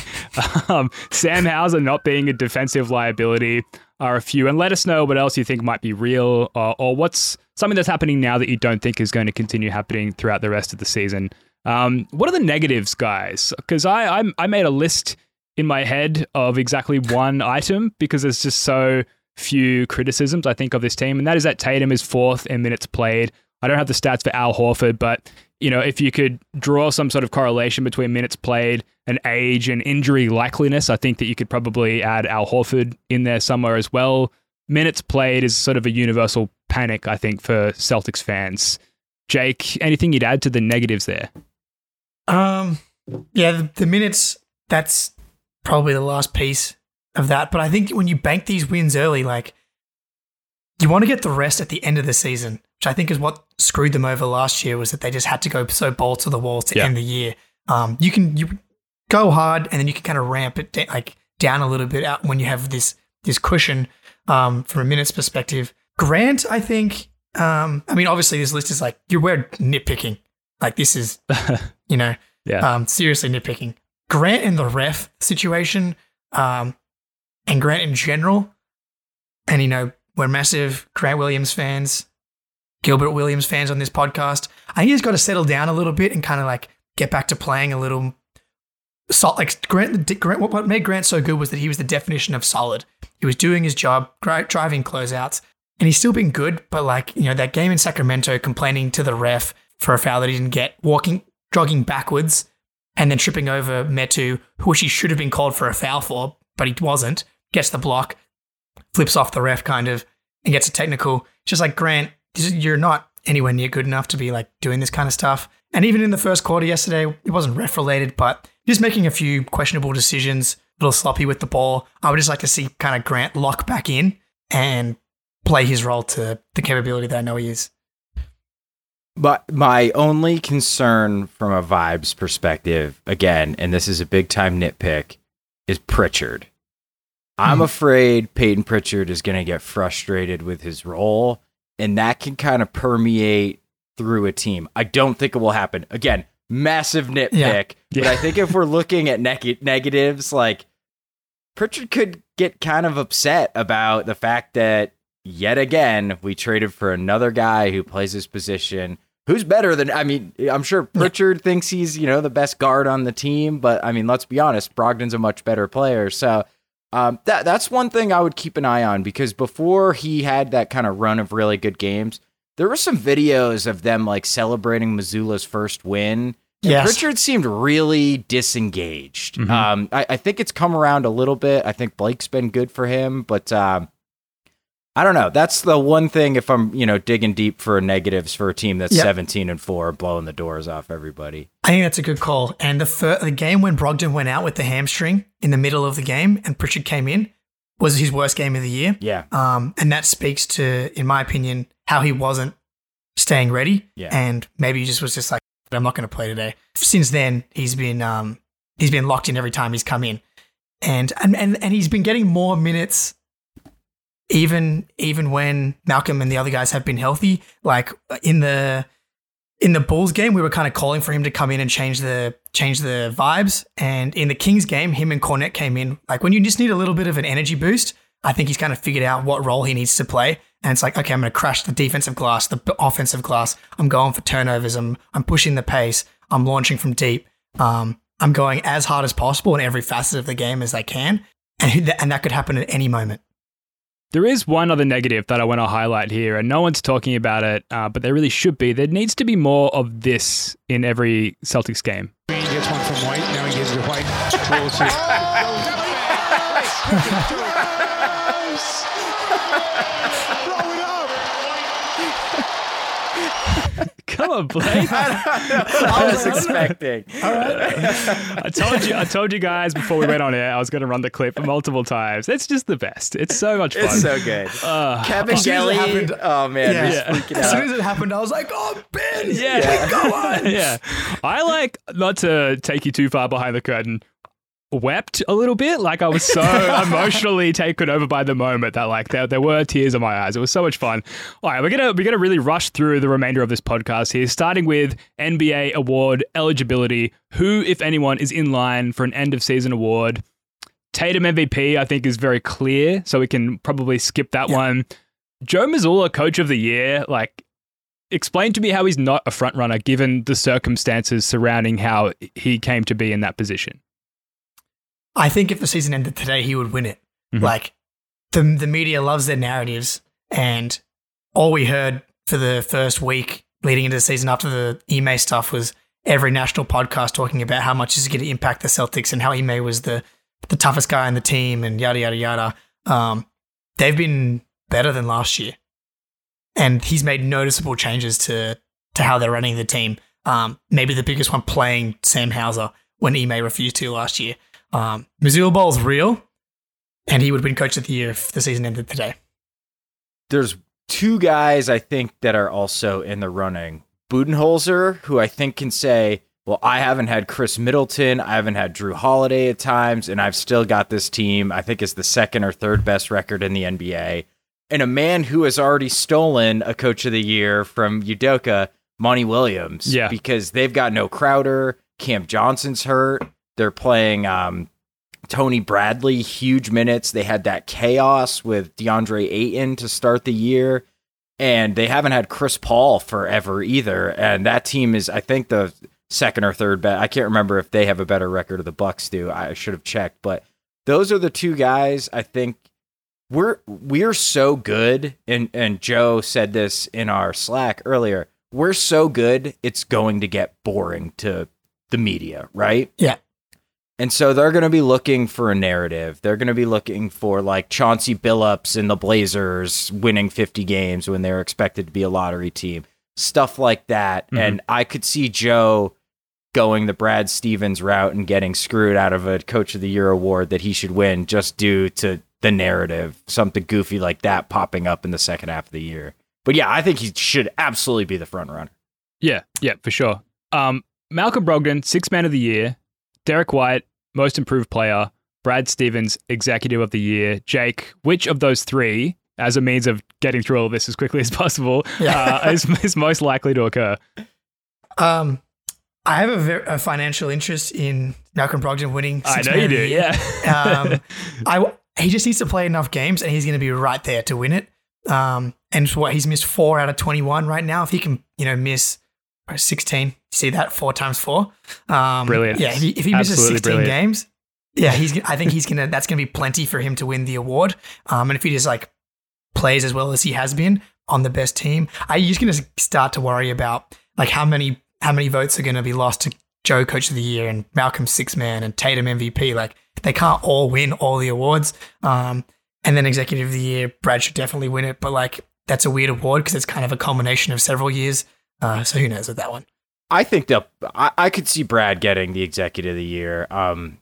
Um, Sam Hauser not being a defensive liability are a few. And let us know what else you think might be real or, or what's something that's happening now that you don't think is going to continue happening throughout the rest of the season. Um, what are the negatives, guys? Because I, I I made a list in my head of exactly one item because there's just so few criticisms I think of this team, and that is that Tatum is fourth in minutes played. I don't have the stats for Al Horford, but you know if you could draw some sort of correlation between minutes played and age and injury likeliness, I think that you could probably add Al Horford in there somewhere as well. Minutes played is sort of a universal panic, I think, for Celtics fans. Jake, anything you'd add to the negatives there? Um, yeah, the, the minutes, that's probably the last piece of that. But I think when you bank these wins early, like you want to get the rest at the end of the season, which I think is what screwed them over last year was that they just had to go so ball to the wall to Yeah. end the year. Um, you can you go hard and then you can kind of ramp it da- like down a little bit out when you have this this cushion um, from a minutes perspective. Grant, I think. Um, I mean, obviously, this list is like you're we're nitpicking. Like this is, you know, Yeah. um, seriously nitpicking. Grant and the ref situation, um, and Grant in general, and you know, we're massive Grant Williams fans, Gilbert Williams fans on this podcast. I think he's got to settle down a little bit and kind of like get back to playing a little. So, like Grant, Grant, what- made Grant so good was that he was the definition of solid. He was doing his job, driving closeouts, and he's still been good. But like you know, that game in Sacramento, complaining to the ref for a foul that he didn't get, walking, jogging backwards, and then tripping over Metu, which he should have been called for a foul for, but he wasn't. Gets the block, flips off the ref kind of, and gets a technical. Just like Grant, you're not anywhere near good enough to be like doing this kind of stuff. And even in the first quarter yesterday, it wasn't ref related, but just making a few questionable decisions, a little sloppy with the ball. I would just like to see kind of Grant lock back in and play his role to the capability that I know he is. But my only concern from a vibes perspective, again, and this is a big time nitpick, is Pritchard. I'm Mhm. afraid Peyton Pritchard is going to get frustrated with his role, and that can kind of permeate through a team. I don't think it will happen. Again, massive nitpick, Yeah. but I think if we're looking at neg- negatives, like Pritchard could get kind of upset about the fact that yet again we traded for another guy who plays his position who's better than I mean I'm sure Pritchard thinks he's you know the best guard on the team but I mean let's be honest Brogdon's a much better player so um, that that's one thing I would keep an eye on because before he had that kind of run of really good games there were some videos of them like celebrating Mazzulla's first win Yes. Pritchard seemed really disengaged. Mhm. Um, I, I think it's come around a little bit. I think Blake's been good for him, but um, I don't know. That's the one thing. If I'm, you know, digging deep for negatives for a team that's Yep. 17 and four, blowing the doors off everybody. I think that's a good call. And the fir- the game when Brogdon went out with the hamstring in the middle of the game and Pritchard came in was his worst game of the year. Yeah, Um, and that speaks to, in my opinion, how he wasn't staying ready. Yeah. And maybe he just was just like, I'm not going to play today. Since then, he's been um, he's been locked in every time he's come in, and and and, and he's been getting more minutes. Even even when Malcolm and the other guys have been healthy, like in the in the Bulls game, we were kind of calling for him to come in and change the change the vibes. And in the Kings game, him and Kornet came in. Like when you just need a little bit of an energy boost, I think he's kind of figured out what role he needs to play. And it's like, okay, I'm going to crash the defensive glass, the offensive glass. I'm going for turnovers. I'm I'm pushing the pace. I'm launching from deep. Um, I'm going as hard as possible in every facet of the game as I can. And and that could happen at any moment. There is one other negative that I want to highlight here, and no one's talking about it, uh, but there really should be. There needs to be more of this in every Celtics game. Green gets one from White. Now he gives it to White. We'll see. Come on, Blake. I was expecting. I told you, I told you guys before we went on air, I was going to run the clip multiple times. It's just the best. It's so much fun. It's so good. Uh, Kevin as soon as it Gelly. happened- Oh man, Yeah. Yeah. As soon as it happened, I was like, oh, Ben, yeah, go on. yeah. I like not to take you too far behind the curtain. Wept a little bit, like I was so emotionally taken over by the moment that like there, there were tears in my eyes. It was so much fun. All right, we're gonna we're gonna really rush through the remainder of this podcast here, starting with NBA award eligibility. Who, if anyone, is in line for an end of season award? Tatum MVP, I think, is very clear, so we can probably skip that Yeah. one. Joe Mazzulla, Coach of the Year, like explain to me how he's not a front runner given the circumstances surrounding how he came to be in that position. I think if the season ended today, he would win it. Mhm. Like the the media loves their narratives, and all we heard for the first week leading into the season after the Ime stuff was every national podcast talking about how much is going to impact the Celtics and how Ime was the the toughest guy on the team and yada yada yada. Um, they've been better than last year, and he's made noticeable changes to to how they're running the team. Um, maybe the biggest one playing Sam Hauser when Ime refused to last year. Um, Mazzulla Ball's real, and he would win Coach of the Year if the season ended today. there's two guys I think that are also in the running. Budenholzer, who I think can say, well, I haven't had Khris Middleton, I haven't had Jrue Holiday at times, and I've still got this team. I think is the second or third best record in the NBA. And a man who has already stolen a Coach of the Year from Udoka, Monty Williams, Yeah. because they've got no Crowder, Cam Johnson's hurt. They're playing um, Tony Bradley, huge minutes. They had that chaos with DeAndre Ayton to start the year. And they haven't had Chris Paul forever either. And that team is, I think, the second or third best. I can't remember if they have a better record or the Bucks do. I should have checked. But those are the two guys I think we're we're so good. And and Joe said this in our Slack earlier. We're so good, it's going to get boring to the media, right? Yeah. And so they're going to be looking for a narrative. They're going to be looking for like Chauncey Billups and the Blazers winning 50 games when they're expected to be a lottery team, stuff like that. Mhm. And I could see Joe going the Brad Stevens route and getting screwed out of a Coach of the Year award that he should win just due to the narrative, something goofy like that popping up in the second half of the year. But yeah, I think he should absolutely be the front runner. Yeah, yeah, for sure. Um, Malcolm Brogdon, six man of the year. Derrick White, most improved player. Brad Stevens, executive of the year. Jake, which of those three, as a means of getting through all of this as quickly as possible, Yeah. uh, is, is most likely to occur? Um, I have a, ver- a financial interest in Malcolm Brogdon winning. I know you do, yeah. um, I he just needs to play enough games, and he's going to be right there to win it. Um, and what he's missed four out of twenty one right now. If he can, you know, miss sixteen, see that four times four. Um, Brilliant. Yeah, if he, if he misses Absolutely sixteen brilliant. games, yeah, he's. I think he's gonna. That's gonna be plenty for him to win the award. Um, and if he just like plays as well as he has been on the best team, I'm just gonna start to worry about like how many how many votes are gonna be lost to Joe Coach of the Year and Malcolm Six Man and Tatum MVP. Like they can't all win all the awards. Um, and then Executive of the Year, Brad should definitely win it. But like that's a weird award because it's kind of a culmination of several years. Uh, so who knows with that one? I think that I, I could see Brad getting the executive of the year. Um,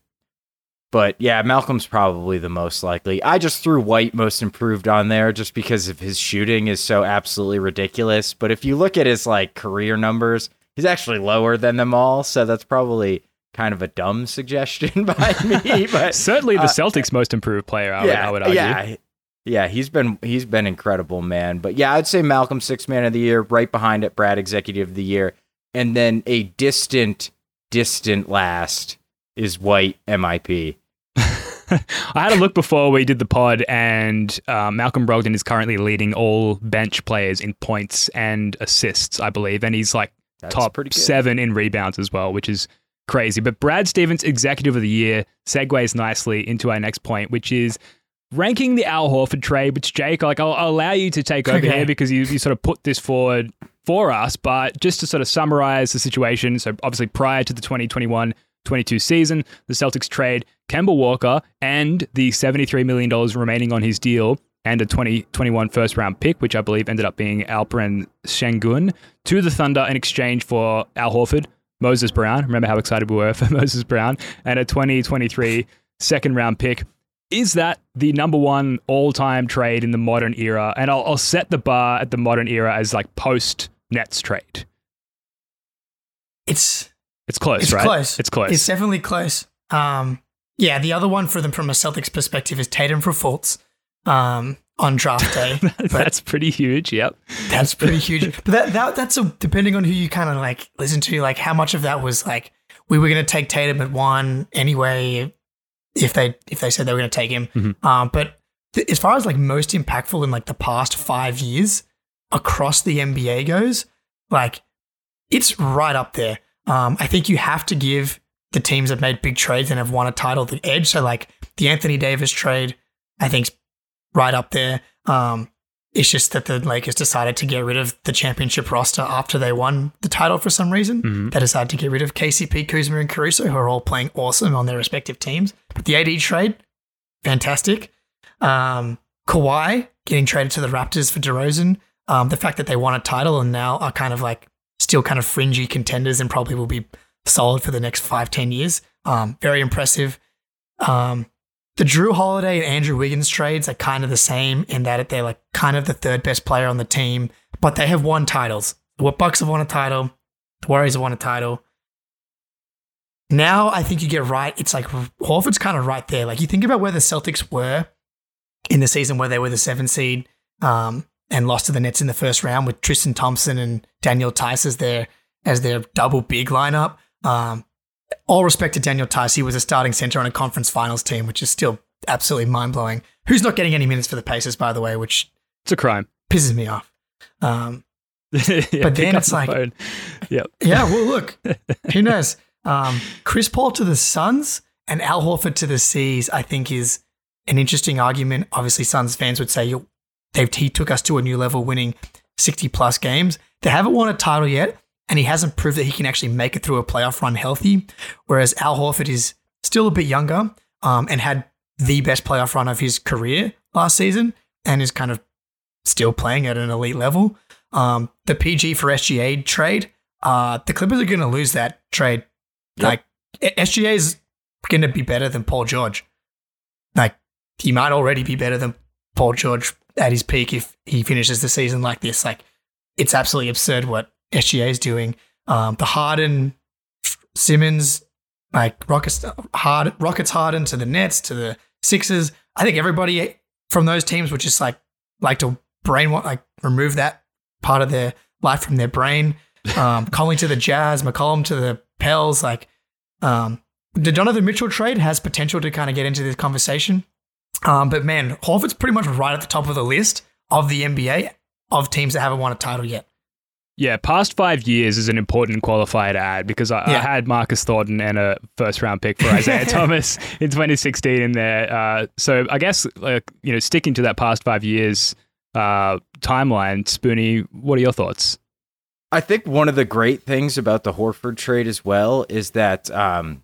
but yeah, Malcolm's probably the most likely. I just threw White most improved on there just because of his shooting is so absolutely ridiculous. But if you look at his like career numbers, he's actually lower than them all. So that's probably kind of a dumb suggestion by me. But Certainly the uh, Celtics' most improved player, I, would, I would argue. Yeah, yeah, he's been he's been incredible, man. But yeah, I'd say Malcolm six man of the year, right behind it, Brad executive of the year, and then a distant, distant last is White MIP. I had a look before we did the pod, and uh, Malcolm Brogdon is currently leading all bench players in points and assists, I believe, and he's like That's top seven in rebounds as well, which is crazy. But Brad Stevens, executive of the year, segues nicely into our next point, which is ranking the Al Horford trade. Which Jake, like, I'll, I'll allow you to take over Okay. here because you, you sort of put this forward for us. But just to sort of summarize the situation, so obviously prior to the 2021 22 season, the Celtics trade Kemba Walker and the $73 million remaining on his deal and a 2021 first round pick, which I believe ended up being Alperen Sengun, to the Thunder in exchange for Al Horford, Moses Brown. Remember how excited we were for Moses Brown, and a 2023 second round pick. Is that the number one all time trade in the modern era? And I'll, I'll set the bar at the modern era as like post Nets trade. It's It's close, it's right? close. It's close. It's definitely close. Um, yeah, the other one for them from a Celtics perspective is Tatum for Fultz um, on draft day. That's pretty huge. Yep. that's pretty huge. But that, that that's a, depending on who you kind of like listen to, like how much of that was like we were going to take Tatum at one anyway if they if they said they were going to take him. Mhm. Um, but th- as far as like most impactful in like the past five years across the NBA goes, like it's right up there. Um, I think you have to give the teams that made big trades and have won a title the edge. So like the Anthony Davis trade, I think's right up there. Um, it's just that the Lakers decided to get rid of the championship roster after they won the title for some reason. Mhm. They decided to get rid of KCP, Kuzma, and Caruso, who are all playing awesome on their respective teams. But the AD trade, fantastic. Um, Kawhi getting traded to the Raptors for DeRozan. Um, the fact that they won a title and now are kind of like still kind of fringy contenders and probably will be solid for the next five, ten years. Um, very impressive. Um, the Jrue Holiday and Andrew Wiggins trades are kind of the same in that they're like kind of the third best player on the team, but they have won titles. The Bucks have won a title. The Warriors have won a title. Now I think you get right. It's like Horford's kind of right there. Like you think about where the Celtics were in the season where they were the seven seed um, and lost to the Nets in the first round with Tristan Thompson and Daniel Theis as their as their double big lineup. Um, all respect to Daniel Theis, he was a starting center on a conference finals team, which is still absolutely mind blowing. Who's not getting any minutes for the Pacers, by the way, which It's a crime. pisses me off. Um, Yeah, But then it's the like-. Yep. yeah, well, look, who knows? Um, Chris Paul to the Suns and Al Horford to the Seas, I think, is an interesting argument. Obviously, Suns fans would say you they've he took us to a new level, winning sixty plus games. They haven't won a title yet, and he hasn't proved that he can actually make it through a playoff run healthy. Whereas Al Horford is still a bit younger um, and had the best playoff run of his career last season, and is kind of still playing at an elite level. Um, the PG for SGA trade, uh, the Clippers are going to lose that trade. Like SGA is going to be better than Paul George. Like he might already be better than Paul George at his peak if he finishes the season like this. Like, it's absolutely absurd what SGA is doing. Um, the Harden, Simmons, like Rockets, hard, Rockets Harden to the Nets to the Sixers. I think everybody from those teams would just like like to brain like remove that part of their life from their brain. Um, Conley to the Jazz, McCollum to the Pels. Like um, the Donovan Mitchell trade has potential to kind of get into this conversation. Um, but man, Horford's pretty much right at the top of the list of the NBA of teams that haven't won a title yet. Yeah, past five years is an important qualifier to add because I, Yeah. I had Marcus Thornton and a first round pick for Isaiah Thomas in 2016 in there. Uh, so I guess like you know sticking to that past five years uh, timeline, Spoonie, what are your thoughts? I think one of the great things about the Horford trade as well is that um,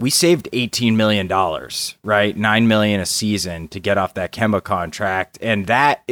we saved eighteen million dollars, right? Nine million a season to get off that Kemba contract, and that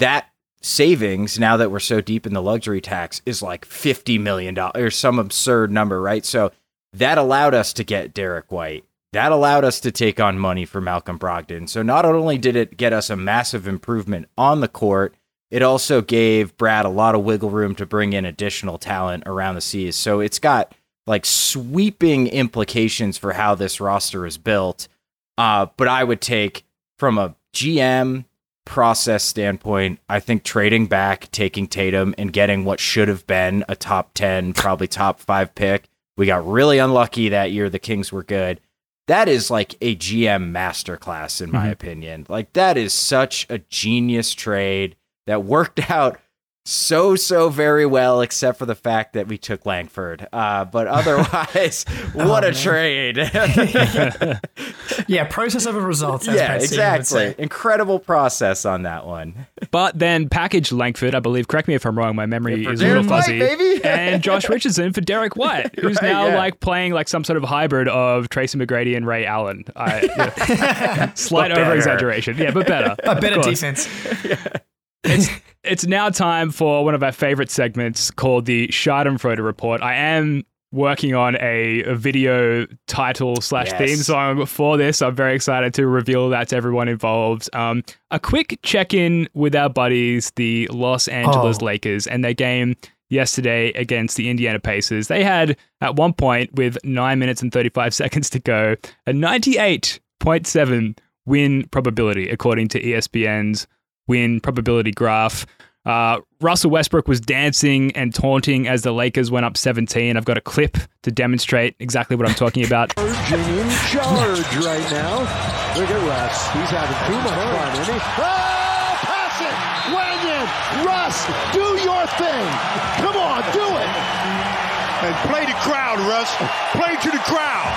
that savings now that we're so deep in the luxury tax is like fifty million dollars or some absurd number, right? So that allowed us to get Derrick White. That allowed us to take on money for Malcolm Brogdon. So not only did it get us a massive improvement on the court, it also gave Brad a lot of wiggle room to bring in additional talent around the seas. So it's got like sweeping implications for how this roster is built. Uh, but I would take from a GM process standpoint, I think trading back, taking Tatum, and getting what should have been a top 10, probably top five pick. We got really unlucky that year. The Kings were good. That is like a GM masterclass, in my Mhm. opinion. Like, that is such a genius trade that worked out so so very well except for the fact that we took langford uh, but otherwise what Oh, a trade Yeah, process over results. as yeah Brad exactly incredible process on that one But then package Langford, I believe. Correct me if I'm wrong. My memory Yeah, is a little Derrick White, fuzzy. baby. and Josh Richardson for Derrick White, who's Right, now yeah. like playing like some sort of hybrid of Tracy McGrady and Ray Allen. I, yeah. Slight But better. over exaggeration. Yeah, but better. A better course. defense. It's it's now time for one of our favorite segments called the Schadenfreude Report. I am working on a, a video title slash Yes. theme song for this. I'm very excited to reveal that to everyone involved. Um, a quick check in with our buddies, the Los Angeles Oh. Lakers, and their game yesterday against the Indiana Pacers. They had at one point with nine minutes and 35 seconds to go a 98.7 win probability according to ESPN's win probability graph. Uh, Russell Westbrook was dancing and taunting as the Lakers went up 17. I've got a clip to demonstrate exactly what I'm talking about. Urging in charge right now. Look at Russ. He's having too much fun, isn't he? Oh, pass it! Wenyon! Russ, do your thing! Come on, do it! And play the crowd, Russ. Play to the crowd.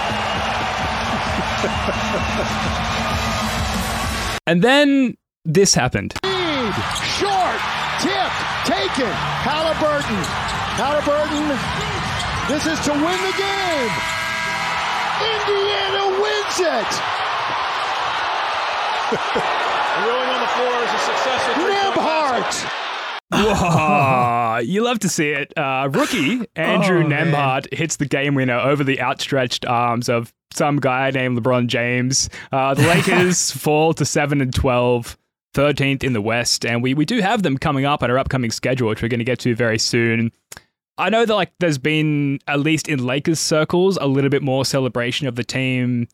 And then this happened. Lead, short, tip, taken. Halliburton. Halliburton. This is to win the game. Indiana wins it. Rolling on the floor is a successful Nembhard. Whoa, you love to see it. Uh, rookie Andrew Oh, man. Nembhard hits the game winner over the outstretched arms of some guy named LeBron James. Uh, the Lakers fall to 7 and 12, 13th in the West, and we, we do have them coming up on our upcoming schedule, which we're going to get to very soon. I know that like there's been at least in Lakers circles a little bit more celebration of the team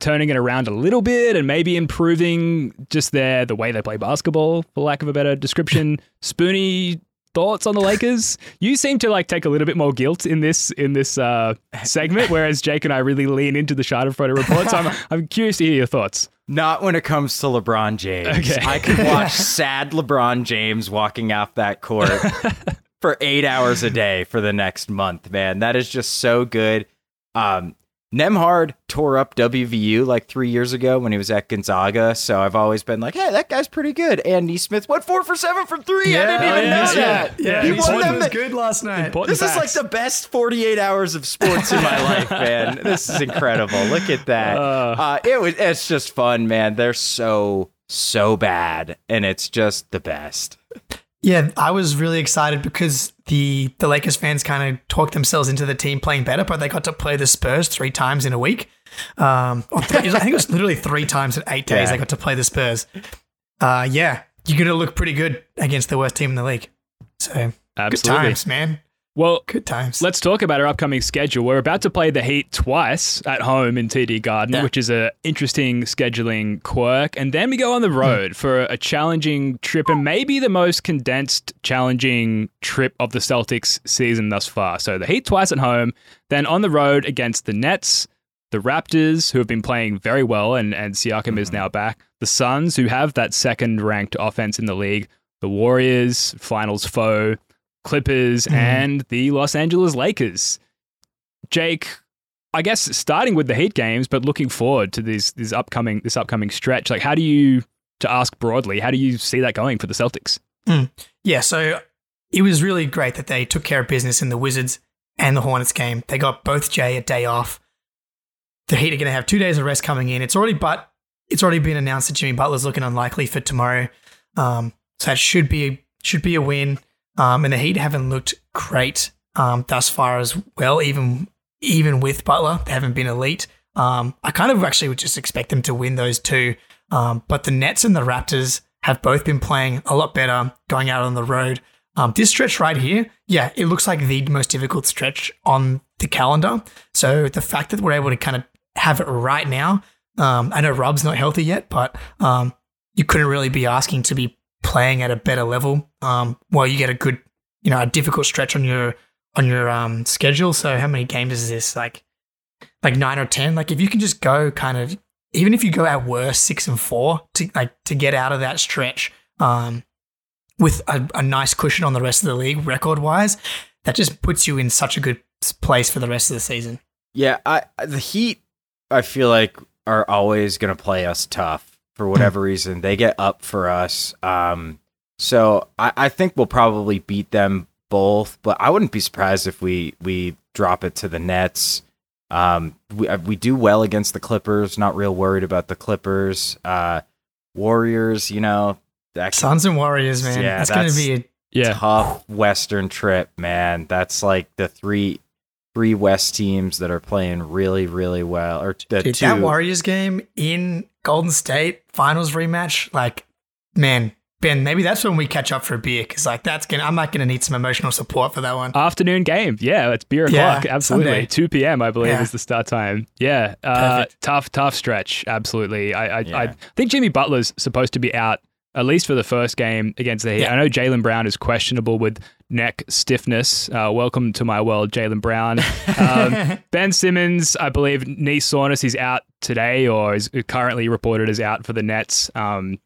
turning it around a little bit and maybe improving just their the way they play basketball, for lack of a better description. Spoony thoughts on the Lakers? You seem to like take a little bit more guilt in this in this uh, segment, whereas Jake and I really lean into the Schadenfreude report. So I'm I'm curious to hear your thoughts. Not when it comes to LeBron James. Okay. I could watch sad LeBron James walking off that court for eight hours a day for the next month, man. That is just so good. Um, Nembhard tore up WVU like three years ago when he was at Gonzaga. So I've always been like, hey, that guy's pretty good. Andy Smith went four for seven from three. I didn't even yeah, know yeah, that. Yeah, He he won them was good last night. Important This is like the best 48 hours of sports in my life, man. This is incredible. Look at that. Uh, it was it's just fun, man. They're so so bad and it's just the best. Yeah, I was really excited because the the Lakers fans kind of talked themselves into the team playing better, but they got to play the Spurs three times in a week. Um, three, I think it was literally three times in eight days Yeah. they got to play the Spurs. Uh, yeah, you're gonna look pretty good against the worst team in the league. So good times, man. Well, Good times. Let's talk about our upcoming schedule. We're about to play the Heat twice at home in TD Garden, Yeah. which is an interesting scheduling quirk, and then we go on Hmm. the road for a challenging trip and maybe the most condensed challenging trip of the Celtics season thus far. So the Heat twice at home, then on the road against the Nets, the Raptors, who have been playing very well, and, and Siakam is now back, the Suns, who have that second ranked offense in the league, the Warriors, finals foe, Clippers, and the Los Angeles Lakers. Jake, I guess starting with the Heat games, but looking forward to this this upcoming this upcoming stretch. Like, how do you, to ask broadly, how do you see that going for the Celtics? Yeah, so it was really great that they took care of business in the Wizards and the Hornets game. They got both Jay a day off. The Heat are going to have two days of rest coming in. It's already, but it's already been announced that Jimmy Butler's looking unlikely for tomorrow. Um, so that should be should be a win. Um, and the Heat haven't looked great um, thus far as well. Even even with Butler, they haven't been elite. Um, I kind of actually would just expect them to win those two. Um, but the Nets and the Raptors have both been playing a lot better going out on the road. Um, this stretch right here, yeah, it looks like the most difficult stretch on the calendar. So the fact that we're able to kind of have it right now, um, I know Rob's not healthy yet, but you couldn't really be asking to be playing at a better level. Um, while you get a good, you know, a difficult stretch on your on your um, schedule. So how many games is this? Like, like nine or ten? Like if you can just go kind of, even if you go at worst six and four to like to get out of that stretch, um, with a, a nice cushion on the rest of the league record wise, that just puts you in such a good place for the rest of the season. Yeah, I the Heat I feel like are always going to play us tough for whatever reason. They get up for us. Um so I, I think we'll probably beat them both, but I wouldn't be surprised if we we drop it to the Nets. Um we uh, we do well against the Clippers, not real worried about the Clippers. Uh Warriors, you know, that Suns and Warriors, man, Yeah, that's, going to be a Yeah, tough Western trip, man. That's like the three three West teams that are playing really, really well. Or the Dude, two. that Warriors game in Golden State finals rematch, like, man, Ben, maybe that's when we catch up for a beer because, like, that's gonna, I might gonna need some emotional support for that one. afternoon game. Yeah, it's beer Yeah, o'clock. Absolutely, Sunday. two p.m. I believe Yeah. is the start time. Yeah, uh, Perfect. tough, tough stretch. Absolutely. I, I, I think Jimmy Butler's supposed to be out at least for the first game against the Heat. Yeah. I know Jaylen Brown is questionable with neck stiffness. Uh, welcome to my world, Jaylen Brown. Um, ben Simmons, I believe, knee soreness. He's out today, or is currently reported as out for the Nets. Um,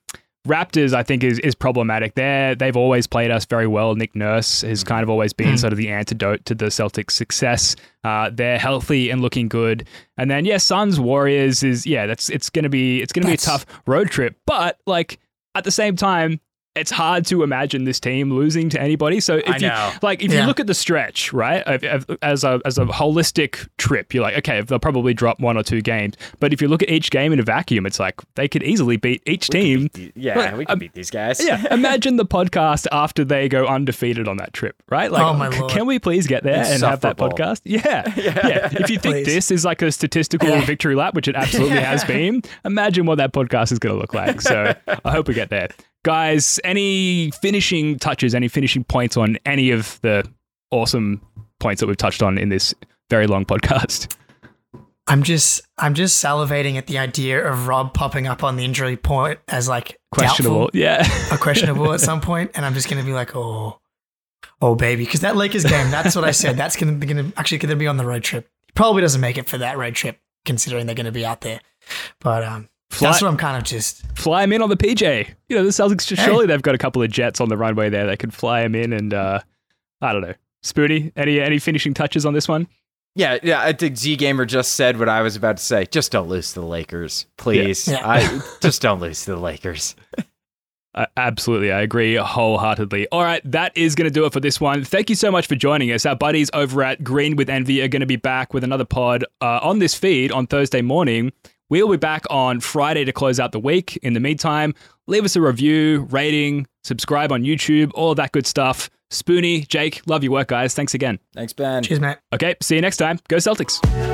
Raptors, I think, is, is problematic. There, they've always played us very well. Nick Nurse has kind of always been sort of the antidote to the Celtics' success. Uh, they're healthy and looking good. And then, yeah, Suns Warriors is yeah, that's it's gonna be it's gonna be a tough road trip. But like at the same time, it's hard to imagine this team losing to anybody. So if I you know. like, if you look at the stretch, right, of, of, as a as a holistic trip, you're like, okay, they'll probably drop one or two games. But if you look at each game in a vacuum, it's like they could easily beat each team. yeah, Like, we can um, beat these guys. Yeah, imagine the podcast after they go undefeated on that trip, right? Like, Oh, my c- Lord. can we please get there and have that podcast? Yeah, yeah. yeah. If you think this is like a statistical victory lap, which it absolutely has been, imagine what that podcast is going to look like. So I hope we get there, guys. Any finishing touches? Any finishing points on any of the awesome points that we've touched on in this very long podcast? I'm just, I'm just salivating at the idea of Rob popping up on the injury point as like Questionable, doubtful yeah. or questionable at some point, and I'm just gonna be like, oh, oh baby, because that Lakers game, that's what I said. That's gonna be gonna actually gonna be on the road trip. He probably doesn't make it for that road trip, considering they're gonna be out there. But um, Fly- that's what I'm kind of just. fly him in on the PJ. You know, the Celtics, surely they've got a couple of jets on the runway there. They could fly him in and, uh, I don't know. Spoony, any any finishing touches on this one? Yeah, yeah. I think Z Gamer just said what I was about to say. Just don't lose to the Lakers, please. Yeah. I just don't lose to the Lakers. Uh, absolutely, I agree wholeheartedly. All right, that is going to do it for this one. Thank you so much for joining us. Our buddies over at Green with Envy are going to be back with another pod uh, on this feed on Thursday morning. We'll be back on Friday to close out the week. In the meantime, leave us a review, rating, subscribe on YouTube, all of that good stuff. Spoonie, Jake, love your work, guys. Thanks again. Thanks, Ben. Cheers, mate. Okay, see you next time. Go Celtics.